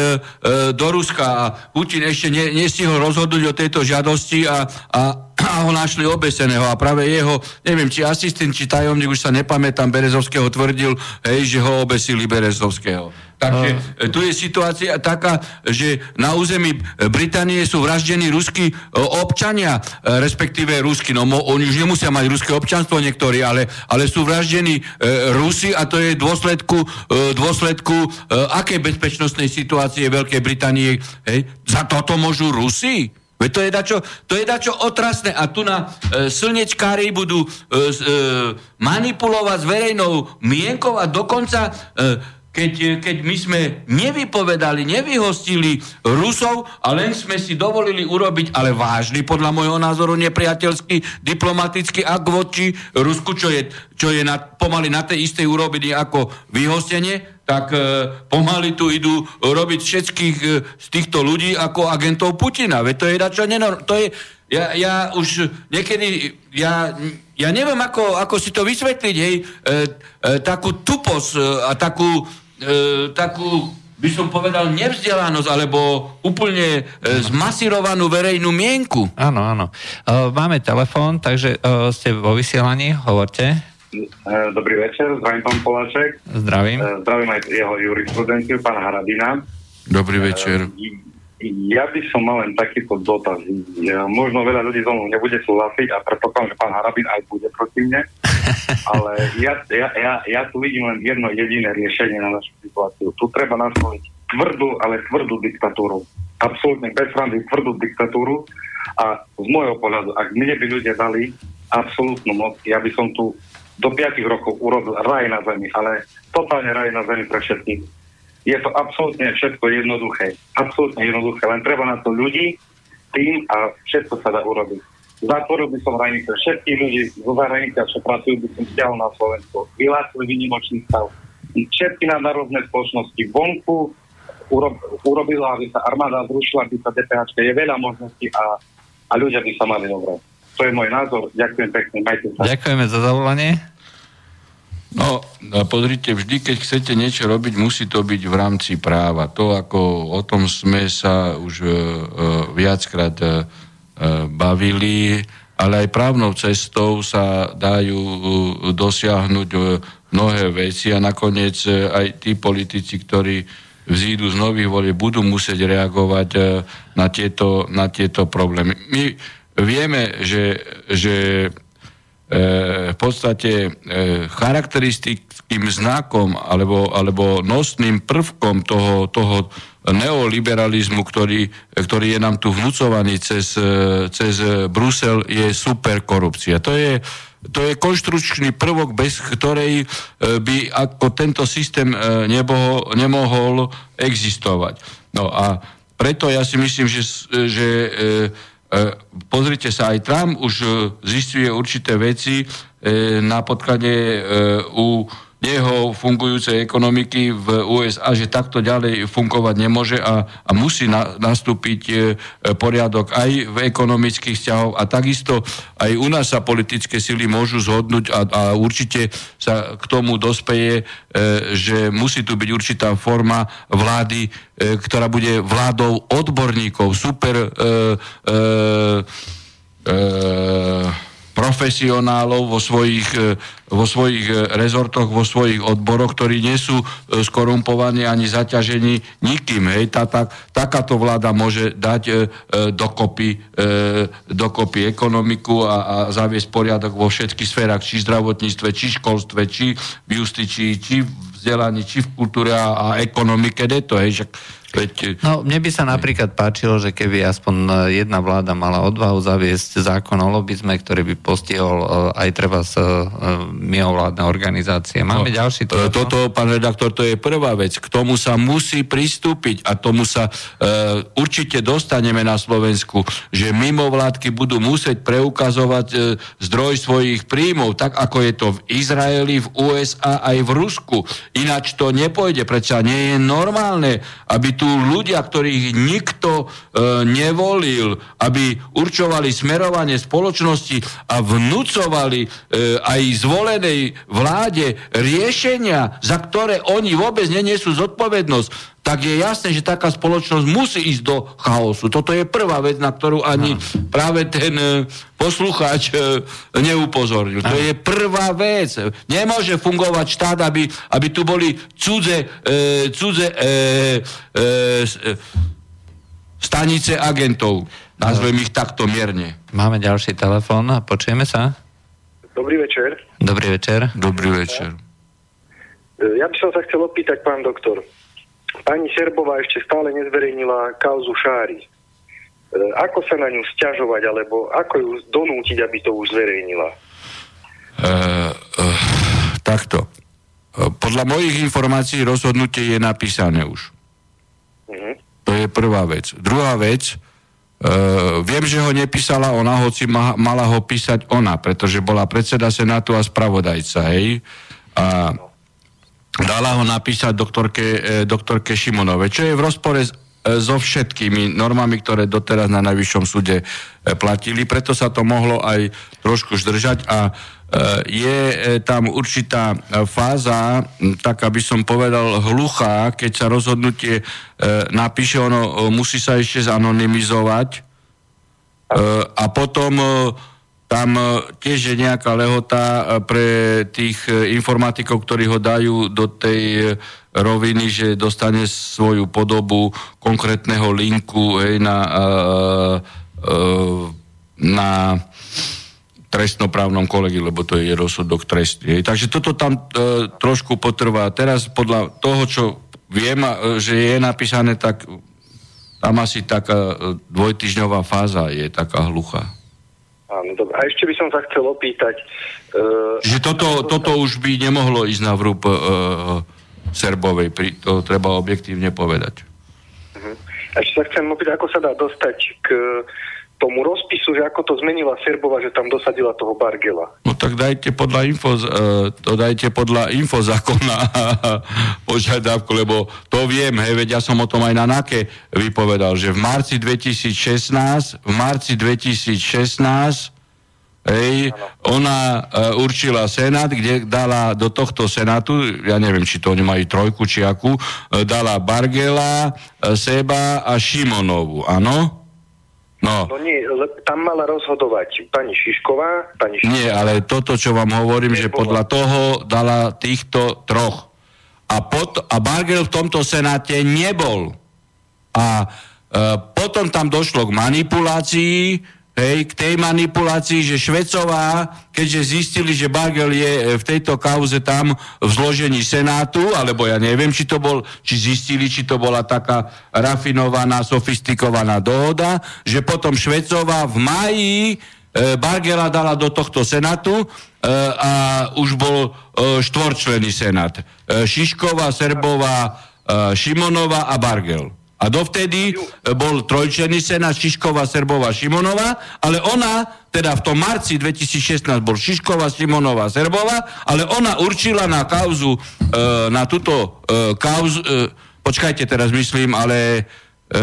do Ruska a Putin ešte ne, nestihol rozhodnúť o tejto žiadosti a, a a ho našli obeseného a práve jeho, neviem, či asistent, či tajomník, už sa nepamätám, Berezovského tvrdil, hej, že ho obesili Berezovského. Takže uh. tu je situácia taká, že na území Británie sú vraždení ruskí e, občania, e, respektíve rusky, no oni už nemusia mať ruské občanstvo niektorí, ale, ale sú vraždení e, Rusi a to je dôsledku, e, dôsledku e, akej bezpečnostnej situácie Veľkej Británie. Hej? Za toto môžu Rusi? Veď to je dačo, to je dačo otrasné a tu na e, slnečkári budú e, e, manipulovať s verejnou mienkou a dokonca e, keď, keď my sme nevypovedali, nevyhostili Rusov a len sme si dovolili urobiť, ale vážny, podľa môjho názoru, nepriateľský diplomatický akt voči Rusku, čo je, čo je na, pomaly na tej istej úrovni ako vyhostenie, tak e, pomaly tu idú robiť všetkých e, z týchto ľudí ako agentov Putina. Veď to je dačo nenor- to je, ja, ja už niekedy, ja, ja neviem, ako, ako si to vysvetliť, hej, e, e, takú tuposť e, a takú, e, takú, by som povedal, nevzdelanosť, alebo úplne e, zmasírovanú verejnú mienku. Áno, áno. E, máme telefón, takže e, ste vo vysielaní, hovorte. E, dobrý večer, zdravím pán Poláček. Zdravím. E, zdravím aj jeho jurisprudenciu, pán Haradina. Dobrý večer. E, ja by som mal len takýto dotaz. Možno veľa ľudí so mnou nebude súhlasiť a predpokladám, že pán Harabin aj bude proti mne, ale ja, ja, ja, ja tu vidím len jedno jediné riešenie na našu situáciu. Tu treba nastoliť tvrdú, ale tvrdú diktatúru. Absolútne bez randy tvrdú diktatúru a z môjho pohľadu, ak mne by ľudia dali absolútnu moc, ja by som tu do 5 rokov urobil raj na zemi, ale totálne raj na zemi pre všetkých je to absolútne všetko jednoduché. Absolútne jednoduché, len treba na to ľudí, tým a všetko sa dá urobiť. Zatvoril by som hranice všetkých ľudí zo zahraničia, čo pracujú, by som stiahol na Slovensku. Vyhlásil vynimočný stav. Všetky nadnárodné spoločnosti vonku urob, urobila, aby sa armáda zrušila, aby sa DPH. Je veľa možností a, a ľudia by sa mali dobre. To je môj názor. Ďakujem pekne. Majte sa. Ďakujeme za zavolanie. No, pozrite, vždy, keď chcete niečo robiť, musí to byť v rámci práva. To, ako o tom sme sa už uh, viackrát uh, bavili, ale aj právnou cestou sa dajú uh, dosiahnuť uh, mnohé veci a nakoniec uh, aj tí politici, ktorí vzídu z nových volieb, budú musieť reagovať uh, na, tieto, na tieto problémy. My vieme, že, že v podstate e, charakteristickým znakom alebo, alebo nosným prvkom toho, toho neoliberalizmu, ktorý, ktorý je nám tu vnúcovaný cez, e, cez Brusel, je superkorupcia. To je, to je konštručný prvok, bez ktorej e, by ako tento systém nebohol, nemohol existovať. No a preto ja si myslím, že, že E, pozrite sa, aj Trump už e, zistuje určité veci e, na podklade u jeho fungujúcej ekonomiky v USA, že takto ďalej fungovať nemôže a, a musí na, nastúpiť e, poriadok aj v ekonomických vzťahoch. A takisto aj u nás sa politické sily môžu zhodnúť a, a určite sa k tomu dospeje, e, že musí tu byť určitá forma vlády, e, ktorá bude vládou odborníkov, super e, e, e, profesionálov vo svojich, e, vo svojich e, rezortoch, vo svojich odboroch, ktorí nie sú e, skorumpovaní ani zaťažení nikým. Hej. Tá, tá, takáto vláda môže dať e, dokopy, e, dokopy ekonomiku a, a zaviesť poriadok vo všetkých sférach, či zdravotníctve, či školstve, či v justícii, či v vzdelaní, či v kultúre a, a ekonomike. De to, hej. Však Veď... No, mne by sa napríklad páčilo, že keby aspoň jedna vláda mala odvahu zaviesť zákon o lobizme, ktorý by postihol e, aj treba z e, mimovládne organizácie. Máme no, ďalší to. Toto, pán redaktor, to je prvá vec. K tomu sa musí pristúpiť a tomu sa uh, určite dostaneme na Slovensku, že mimovládky budú musieť preukazovať uh, zdroj svojich príjmov, tak ako je to v Izraeli, v USA aj v Rusku. Ináč to nepôjde. Prečo nie je normálne, aby tu ľudia, ktorých nikto e, nevolil, aby určovali smerovanie spoločnosti a vnúcovali e, aj zvolenej vláde riešenia, za ktoré oni vôbec nenesú zodpovednosť, tak je jasné, že taká spoločnosť musí ísť do chaosu. Toto je prvá vec, na ktorú ani no. práve ten e, poslucháč e, neupozornil. To je prvá vec. Nemôže fungovať štát, aby, aby tu boli cudze, e, cudze e, e, stanice agentov. Nazvem ich takto mierne. Máme ďalší telefón. Počujeme sa? Dobrý večer. Dobrý večer. Dobrý večer. Ja by som sa chcel opýtať, pán doktor. Pani Serbová ešte stále nezverejnila kauzu Šári. E, ako sa na ňu stiažovať, alebo ako ju donútiť, aby to už zverejnila? Uh, uh, takto. Podľa mojich informácií rozhodnutie je napísané už. Uh-huh. To je prvá vec. Druhá vec, uh, viem, že ho nepísala ona, hoci ma, mala ho písať ona, pretože bola predseda Senátu a spravodajca, hej. A no dala ho napísať doktorke, e, doktorke Šimonove, čo je v rozpore e, so všetkými normami, ktoré doteraz na Najvyššom súde e, platili, preto sa to mohlo aj trošku zdržať a je tam určitá fáza, tak aby som povedal hluchá, keď sa rozhodnutie napíše, ono musí sa ešte zanonymizovať a potom tam e, tiež je nejaká lehota e, pre tých e, informatikov, ktorí ho dajú do tej roviny, že dostane svoju podobu konkrétneho linku hej, na, na trestnoprávnom kolegi, lebo to je rozsudok trestný. Takže toto tam e, trošku potrvá. Teraz podľa toho, čo viem, že je napísané, tak tam asi taká dvojtyžňová fáza je taká hluchá. Áno, dobre. A ešte by som sa chcel opýtať... Uh, že toto, toto už by nemohlo ísť na vrúb uh, Serbovej, pri, to treba objektívne povedať. Uh-huh. A ešte sa chcem opýtať, ako sa dá dostať k tomu rozpisu, že ako to zmenila Serbova, že tam dosadila toho Bargela. No tak dajte podľa info, uh, to dajte podľa info zákona požiadavku, lebo to viem, hej, veď ja som o tom aj na NAKE vypovedal, že v marci 2016, v marci 2016 Hej, ona uh, určila Senát, kde dala do tohto Senátu, ja neviem, či to oni majú trojku, či akú, uh, dala Bargela, uh, Seba a Šimonovu, áno? No. no nie, tam mala rozhodovať pani Šišková, pani Šišková. Nie, ale toto, čo vám hovorím, že podľa toho dala týchto troch. A, pot, a Bargel v tomto senáte nebol. A e, potom tam došlo k manipulácii, hej, k tej manipulácii, že Švecová, keďže zistili, že Bagel je e, v tejto kauze tam v zložení Senátu, alebo ja neviem, či to bol, či zistili, či to bola taká rafinovaná, sofistikovaná dohoda, že potom Švecová v maji e, Bargela dala do tohto Senátu e, a už bol e, štvorčlený Senát. E, Šišková, Serbová, e, Šimonová a Bargel. A dovtedy e, bol trojčený senát Šišková, Serbová, Šimonova, ale ona, teda v tom marci 2016 bol Šišková, Šimonova, Serbová, ale ona určila na kauzu, e, na túto e, kauzu, e, počkajte teraz myslím, ale e,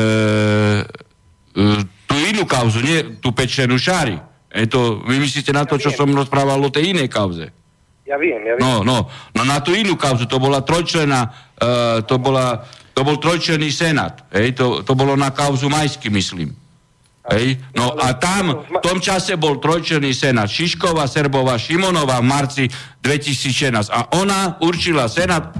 e, tú inú kauzu, nie tú pečenú šári. E to, vy myslíte na to, čo som rozprával o tej inej kauze? Ja viem, ja viem. No, no, no na tú inú kauzu, to bola trojčlená, e, to bola to bol trojčerný senát. Hej, to, to bolo na kauzu Majsky, myslím. Hej? No a tam v tom čase bol trojčerný senát Šišková, Serbová, Šimonová v marci 2016. A ona určila senát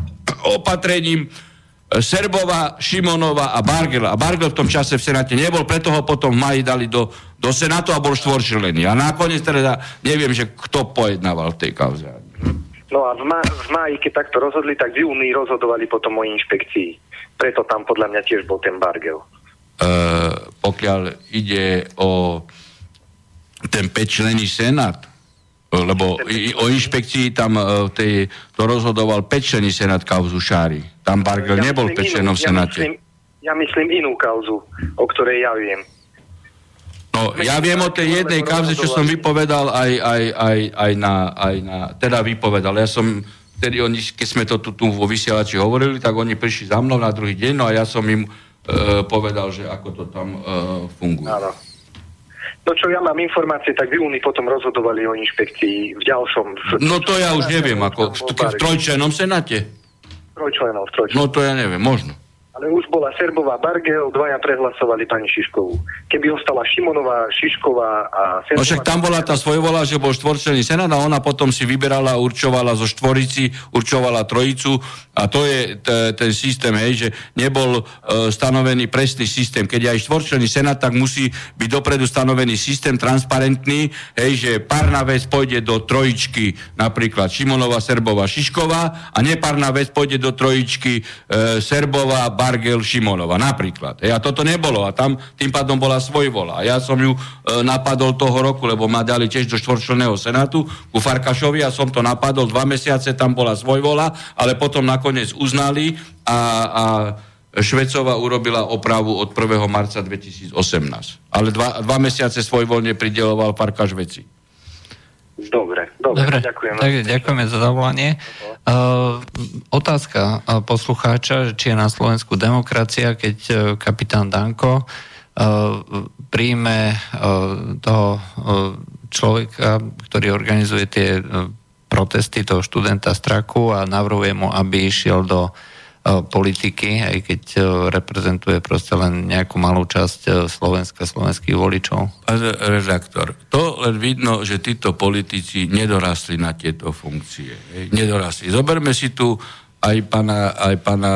opatrením e, Serbova, Šimonova a Bargel. A Bargel v tom čase v Senáte nebol, preto ho potom v maji dali do, do Senátu a bol štvorčlený. A nakoniec teda neviem, že kto pojednával v tej kauze. No a v, ma- v máji, keď takto rozhodli, tak v júni rozhodovali potom o inšpekcii. Preto tam podľa mňa tiež bol ten Bargel. Uh, pokiaľ ide o ten 5-člený senát, lebo i, o inšpekcii tam uh, tej, to rozhodoval 5-člený senát kauzu Šári. Tam Bargel Ja nebol v myslím 5-členom inú- ja senáte. myslím, ja myslím inú kauzu, o ktorej ja viem. No, ja viem o tej jednej kauze, čo som vypovedal aj, aj, aj, aj, na, aj na... Teda vypovedal. Ja som... Vtedy oni, keď sme to tu, tu vo vysielači hovorili, tak oni prišli za mnou na druhý deň, no a ja som im e, povedal, že ako to tam e, funguje. Áno. No čo ja mám informácie, tak v júni potom rozhodovali o inšpekcii v ďalšom... V, No to ja už neviem, ako v, v trojčlenom senáte. Trojčlenov, trojčlenov. No to ja neviem, možno. Ale už bola Serbová Bargel, dvaja prehlasovali pani Šiškovú. Keby ostala Šimonová, Šišková a Serbová... No však tam bola tá svojvola, že bol štvorčlený senát a ona potom si vyberala, určovala zo štvorici, určovala trojicu a to je t- ten systém, hej, že nebol e, stanovený presný systém. Keď je aj štvorčlený senát, tak musí byť dopredu stanovený systém transparentný, hej, že párna vec pôjde do trojičky, napríklad Šimonova, Serbova, Šišková a nepárna vec pôjde do trojičky e, Serbova, Bargel, Šimonova, napríklad. Hej, a toto nebolo a tam tým pádom bola svojvola. A ja som ju e, napadol toho roku, lebo ma dali tiež do štvorčlenného senátu ku Farkašovi a som to napadol dva mesiace, tam bola svojvola, ale potom nakoniec uznali a, a Švecova urobila opravu od 1. marca 2018. Ale dva, dva mesiace svojvoľne prideloval Farkaš veci. Dobre, dobre, Dobre, ďakujem. tak, ďakujeme za zavolanie. Uh, otázka uh, poslucháča, či je na Slovensku demokracia, keď uh, kapitán Danko uh, príjme uh, toho uh, človeka, ktorý organizuje tie uh, protesty toho študenta Straku a navrhuje mu, aby išiel do uh, politiky, aj keď uh, reprezentuje proste len nejakú malú časť uh, Slovenska, slovenských voličov. Pán redaktor, to len vidno, že títo politici nedorastli na tieto funkcie. Hej, nedorastli. Zoberme si tu aj pana, aj pana,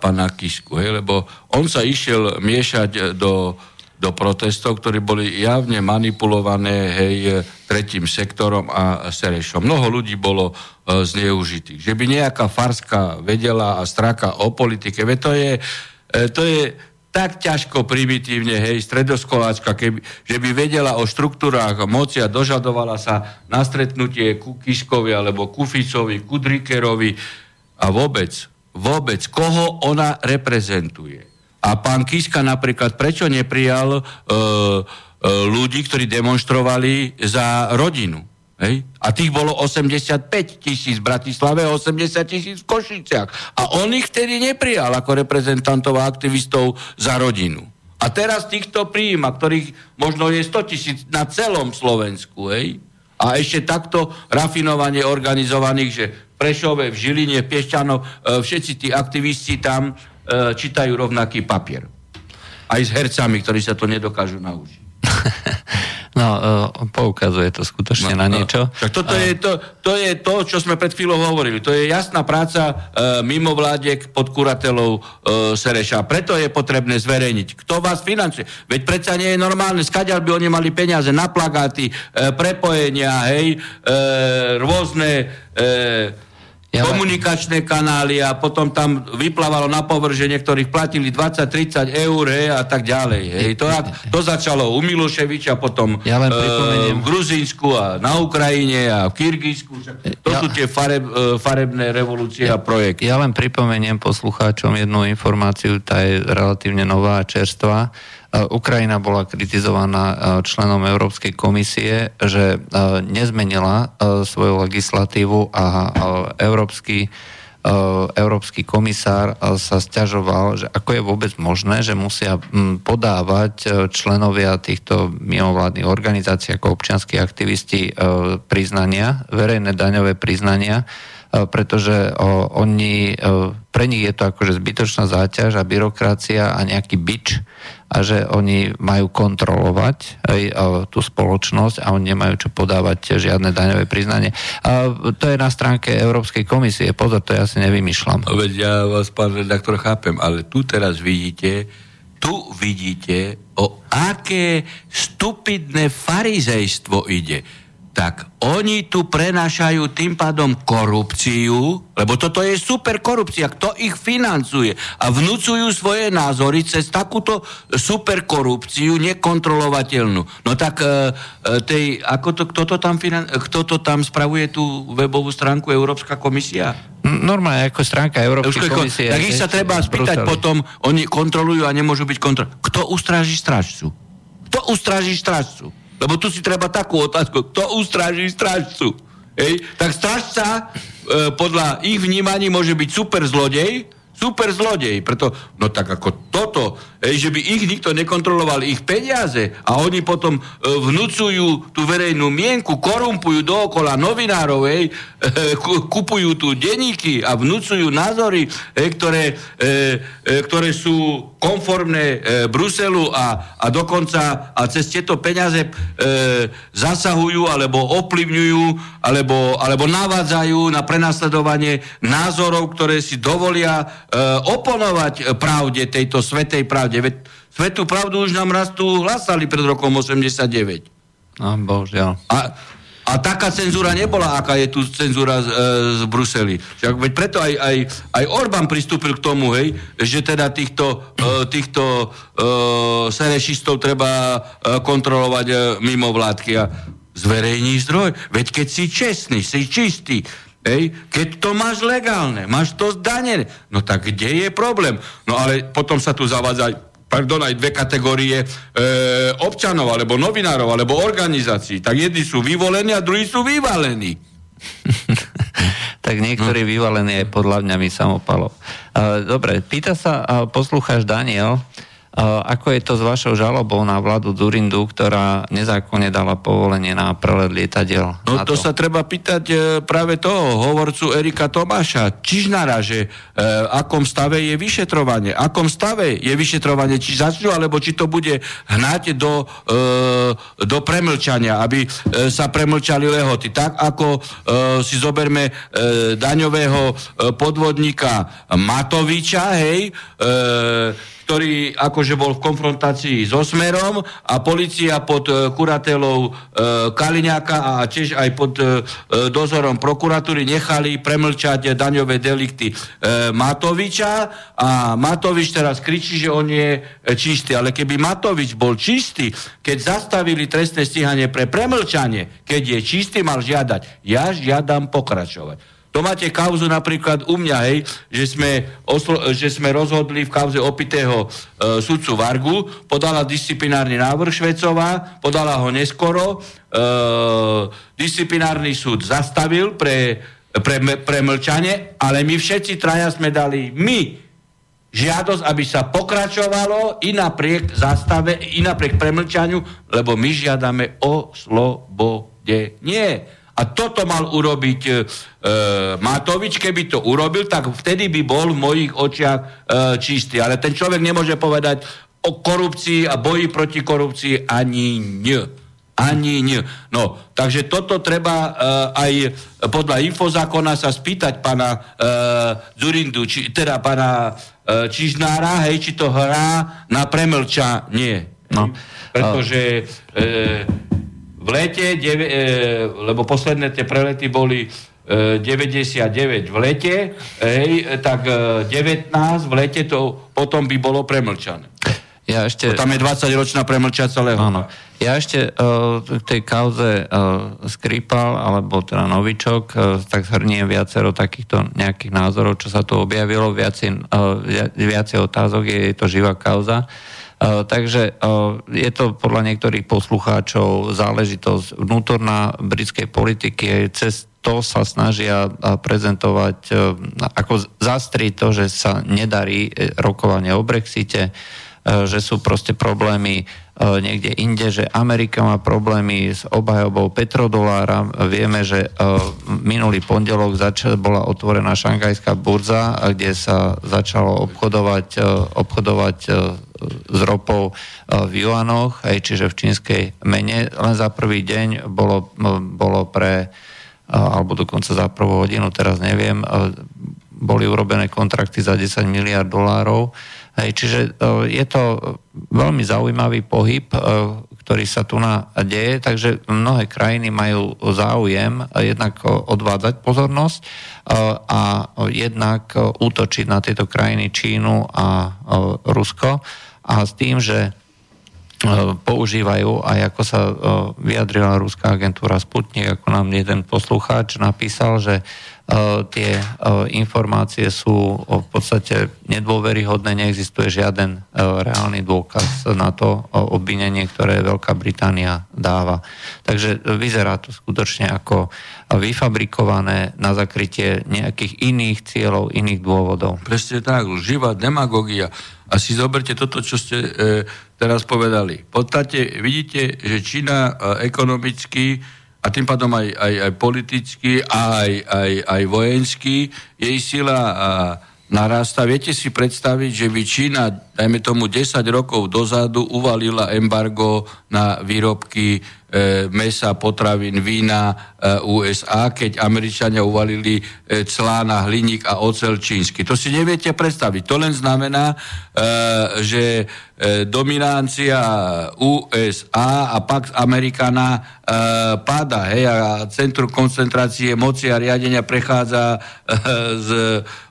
pana Kisku, hej, lebo on sa išiel miešať do, do protestov, ktorí boli javne manipulované hej, tretím sektorom a Serešom. Mnoho ľudí bolo e, zneužitých. Že by nejaká Farska vedela a straka o politike, veď to je, e, to je tak ťažko primitívne, hej, stredoskoláčka, keby, že by vedela o štruktúrách moci a dožadovala sa na stretnutie ku Kiskovi alebo ku Ficovi, ku Drikerovi a vôbec, vôbec, koho ona reprezentuje. A pán Kiska napríklad, prečo neprijal e, e, ľudí, ktorí demonstrovali za rodinu? Hej? A tých bolo 85 tisíc v Bratislave, 80 tisíc v Košiciach. A on ich vtedy neprijal ako reprezentantov a aktivistov za rodinu. A teraz týchto príjima, ktorých možno je 100 tisíc na celom Slovensku, hej? A ešte takto rafinovanie organizovaných, že Prešove, v Žiline, Piešťanov, e, všetci tí aktivisti tam čítajú rovnaký papier. Aj s hercami, ktorí sa to nedokážu naučiť. No, uh, poukazuje to skutočne na niečo. Tak toto je to, to je to, čo sme pred chvíľou hovorili. To je jasná práca e, mimovládiek pod kuratelou e, Sereša. Preto je potrebné zverejniť. Kto vás financuje? Veď predsa nie je normálne, skadiaľ by oni mali peniaze na plagáty, e, prepojenia, hej, e, rôzne... E, Ja komunikačné kanály a potom tam vyplávalo na povrch, že niektorých platili 20-30 eur hej, a tak ďalej. Hej. To, to začalo u Miloševiča, potom Ja len e, v Gruzínsku a na Ukrajine a v Kyrgyzsku. To Ja- sú tie fareb, e, farebné revolúcie a projekty. Ja len pripomeniem poslucháčom jednu informáciu, tá je relatívne nová a čerstvá. E, Ukrajina bola kritizovaná e, členom Európskej komisie, že e, nezmenila svoju legislatívu a Európsky Európsky komisár sa stiažoval, že ako je vôbec možné, že musia podávať členovia týchto mimovládnych organizácií ako občianskí aktivisti priznania, verejné daňové priznania, pretože oni, pre nich je to akože zbytočná záťaž a byrokracia a nejaký bič a že oni majú kontrolovať aj, tú spoločnosť a oni nemajú čo podávať žiadne daňové priznanie. A to je na stránke Európskej komisie. Pozor, to ja si nevymýšľam. Veď ja vás, pán redaktor, chápem, ale tu teraz vidíte, tu vidíte, o aké stupidné farizejstvo ide. Tak oni tu prenašajú tým pádom korupciu, lebo toto je super korupcia, kto ich financuje a vnúcujú svoje názory cez takúto super korupciu nekontrolovateľnú. No tak e, e, tej, ako to, kto, to tam finan, kto to tam spravuje tú webovú stránku Európska komisia? Normálne ako stránka Európskej komisie. Tak ich sa treba spýtať potom, oni kontrolujú a nemôžu byť kontrol. Kto ustráži strážcu? Kto ustráži strážcu? Lebo tu si treba takú otázku. Kto ustráži strážcu? Hej? Tak strážca e, podľa ich vnímaní môže byť super zlodej, super zlodej. Preto, no tak ako toto, ej, že by ich nikto nekontroloval, ich peniaze a oni potom e, vnúcujú tú verejnú mienku, korumpujú dookola novinárov, e, kupujú tu denníky a vnúcujú názory, ej, ktoré, e, e, ktoré sú konformné e, Bruselu a, a dokonca a cez tieto peniaze e, zasahujú alebo ovplyvňujú alebo, alebo navádzajú na prenasledovanie názorov, ktoré si dovolia e, oponovať pravde, tejto svetej pravde. Veď svetú pravdu už nám raz tu hlasali pred rokom 89. No, bohužiaľ. A, a taká cenzúra nebola, aká je tu cenzúra z, e, z Bruseli. Však, veď preto aj, aj, aj Orbán pristúpil k tomu, hej, že teda týchto, e, týchto e, serešistov treba e, kontrolovať e, mimo vládky a zverejní zdroj. Veď keď si čestný, si čistý, Hej, keď to máš legálne, máš to zdanené, no tak kde je problém? No ale potom sa tu zavádzajú pardon, aj dve kategórie e, občanov, alebo novinárov, alebo organizácií. Tak jedni sú vyvolení a druhí sú vyvalení. tak niektorí vyvalení aj pod hlavňami samopalov. E, dobre, pýta sa poslucháč Daniel, ako je to s vašou žalobou na vládu Durindu, ktorá nezákonne dala povolenie na prelet lietadiel? No to? to sa treba pýtať e, práve toho hovorcu Erika Tomáša, Čižnara, že e, akom stave je vyšetrovanie. Akom stave je vyšetrovanie, či začnú, alebo či to bude hnať do, e, do premlčania, aby e, sa premlčali lehoty. Tak ako e, si zoberme e, daňového e, podvodníka Matoviča, hej, e, ktorý akože bol v konfrontácii so Smerom a policia pod e, kuratelou e, Kaliňáka a tiež aj pod e, dozorom prokuratúry nechali premlčať daňové delikty e, Matoviča a Matovič teraz kričí, že on je čistý. Ale keby Matovič bol čistý, keď zastavili trestné stíhanie pre premlčanie, keď je čistý, mal žiadať. Ja žiadam pokračovať. To máte kauzu napríklad u mňa, hej, že sme, oslo, že sme rozhodli v kauze opitého e, sudcu Vargu, podala disciplinárny návrh Švecová, podala ho neskoro, e, disciplinárny súd zastavil pre, pre, pre mlčanie, ale my všetci traja sme dali my žiadosť, aby sa pokračovalo i napriek zastave, i napriek premlčaniu, lebo my žiadame o slobode. Nie a toto mal urobiť e, e, Matovič, keby to urobil, tak vtedy by bol v mojich očiach e, čistý. Ale ten človek nemôže povedať o korupcii a boji proti korupcii ani nie. Ani nie. No, takže toto treba uh, aj podľa infozákona sa spýtať pana uh, Zurindu, či, teda pana uh, Čižnára, hej, či to hrá na premlča. Nie. No. Pretože uh, v lete, deve, e, lebo posledné tie prelety boli e, 99 v lete, hej, tak e, 19 v lete to potom by bolo premlčané. Ja ešte... To tam je 20-ročná premlčacia lehota. Ja ešte uh, k tej kauze uh, Skripal, alebo teda Novičok, uh, tak zhrniem viacero takýchto nejakých názorov, čo sa tu objavilo, viacej, uh, viacej otázok, je, je to živá kauza. Uh, takže eh, je to podľa niektorých poslucháčov záležitosť vnútorná britskej politiky. Cez to sa snažia eh, prezentovať, ako zastriť to, že sa nedarí rokovanie o Brexite, že sú proste problémy niekde inde, že Amerika má problémy s obhajobou petrodolára. Vieme, že minulý pondelok zač- bola otvorená šangajská burza, kde sa začalo obchodovať, obchodovať s ropou e, v juanoch, aj čiže v čínskej mene. Len za prvý deň bolo, bolo pre, e, alebo dokonca za prvú hodinu, teraz neviem, e, boli urobené kontrakty za 10 miliard dolárov. Hej, čiže je to veľmi zaujímavý pohyb, ktorý sa tu na deje, takže mnohé krajiny majú záujem jednak odvádzať pozornosť a jednak útočiť na tieto krajiny Čínu a Rusko a s tým, že používajú, aj ako sa vyjadrila ruská agentúra Sputnik, ako nám jeden poslucháč napísal, že Eh, tie informácie sú v podstate nedôveryhodné, neexistuje žiaden reálny dôkaz na to obvinenie, ktoré Veľká Británia dáva. Takže vyzerá to skutočne ako vyfabrikované na zakrytie nejakých iných cieľov, iných dôvodov. Presne tak, živá demagogia. A si zoberte toto, čo ste e, teraz povedali. V podstate vidíte, že Čína e, ekonomicky a tým pádom aj, aj, aj politicky, aj, aj, aj vojenský, jej sila a, narasta. Viete si predstaviť, že by Čína, dajme tomu 10 rokov dozadu, uvalila embargo na výrobky e, mesa, potravín, vína e, USA, keď Američania uvalili e, clá na hliník a ocel čínsky. To si neviete predstaviť. To len znamená, e, že e, dominancia USA a pak Amerikana e, páda, hej, a centrum koncentrácie moci a riadenia prechádza e, z,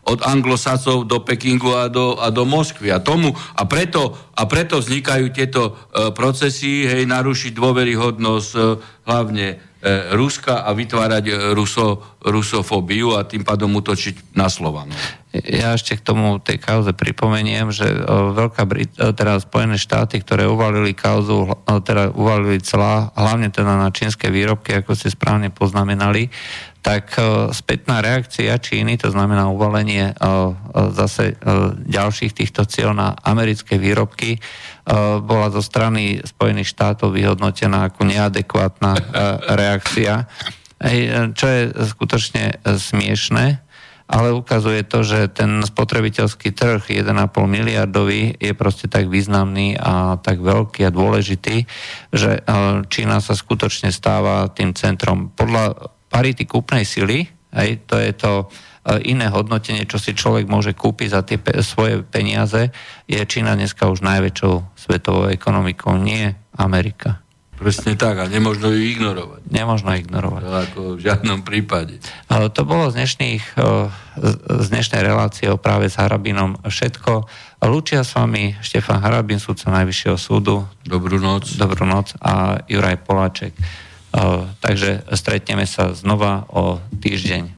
od anglosacov do Pekingu a do, a do Moskvy. A, tomu, a, preto, a preto vznikajú tieto e, procesy, hej, narušiť dôveryhodnosť schopnosť e, hlavne e, Ruska a vytvárať e, ruso, rusofóbiu a tým pádom utočiť na Slovanu. Ja ešte k tomu tej kauze pripomeniem, že Veľká Brit- teda Spojené štáty, ktoré uvalili kauzu, teda uvalili celá, hlavne teda na čínske výrobky, ako ste správne poznamenali, tak spätná reakcia Číny, to znamená uvalenie zase ďalších týchto cieľ na americké výrobky, bola zo strany Spojených štátov vyhodnotená ako neadekvátna reakcia, čo je skutočne smiešné, ale ukazuje to, že ten spotrebiteľský trh 1,5 miliardový je proste tak významný a tak veľký a dôležitý, že Čína sa skutočne stáva tým centrom. Podľa parity kúpnej sily, hej, to je to iné hodnotenie, čo si človek môže kúpiť za tie pe- svoje peniaze, je Čína dneska už najväčšou svetovou ekonomikou, nie Amerika. Presne tak, a nemožno ju ignorovať. Nemožno ignorovať. To ako v žiadnom prípade. To bolo z, dnešných, z dnešnej relácie o práve s Harabinom všetko. Lúčia s vami Štefan Harabin, súdca Najvyššieho súdu. Dobrú noc. Dobrú noc a Juraj Poláček. Takže stretneme sa znova o týždeň.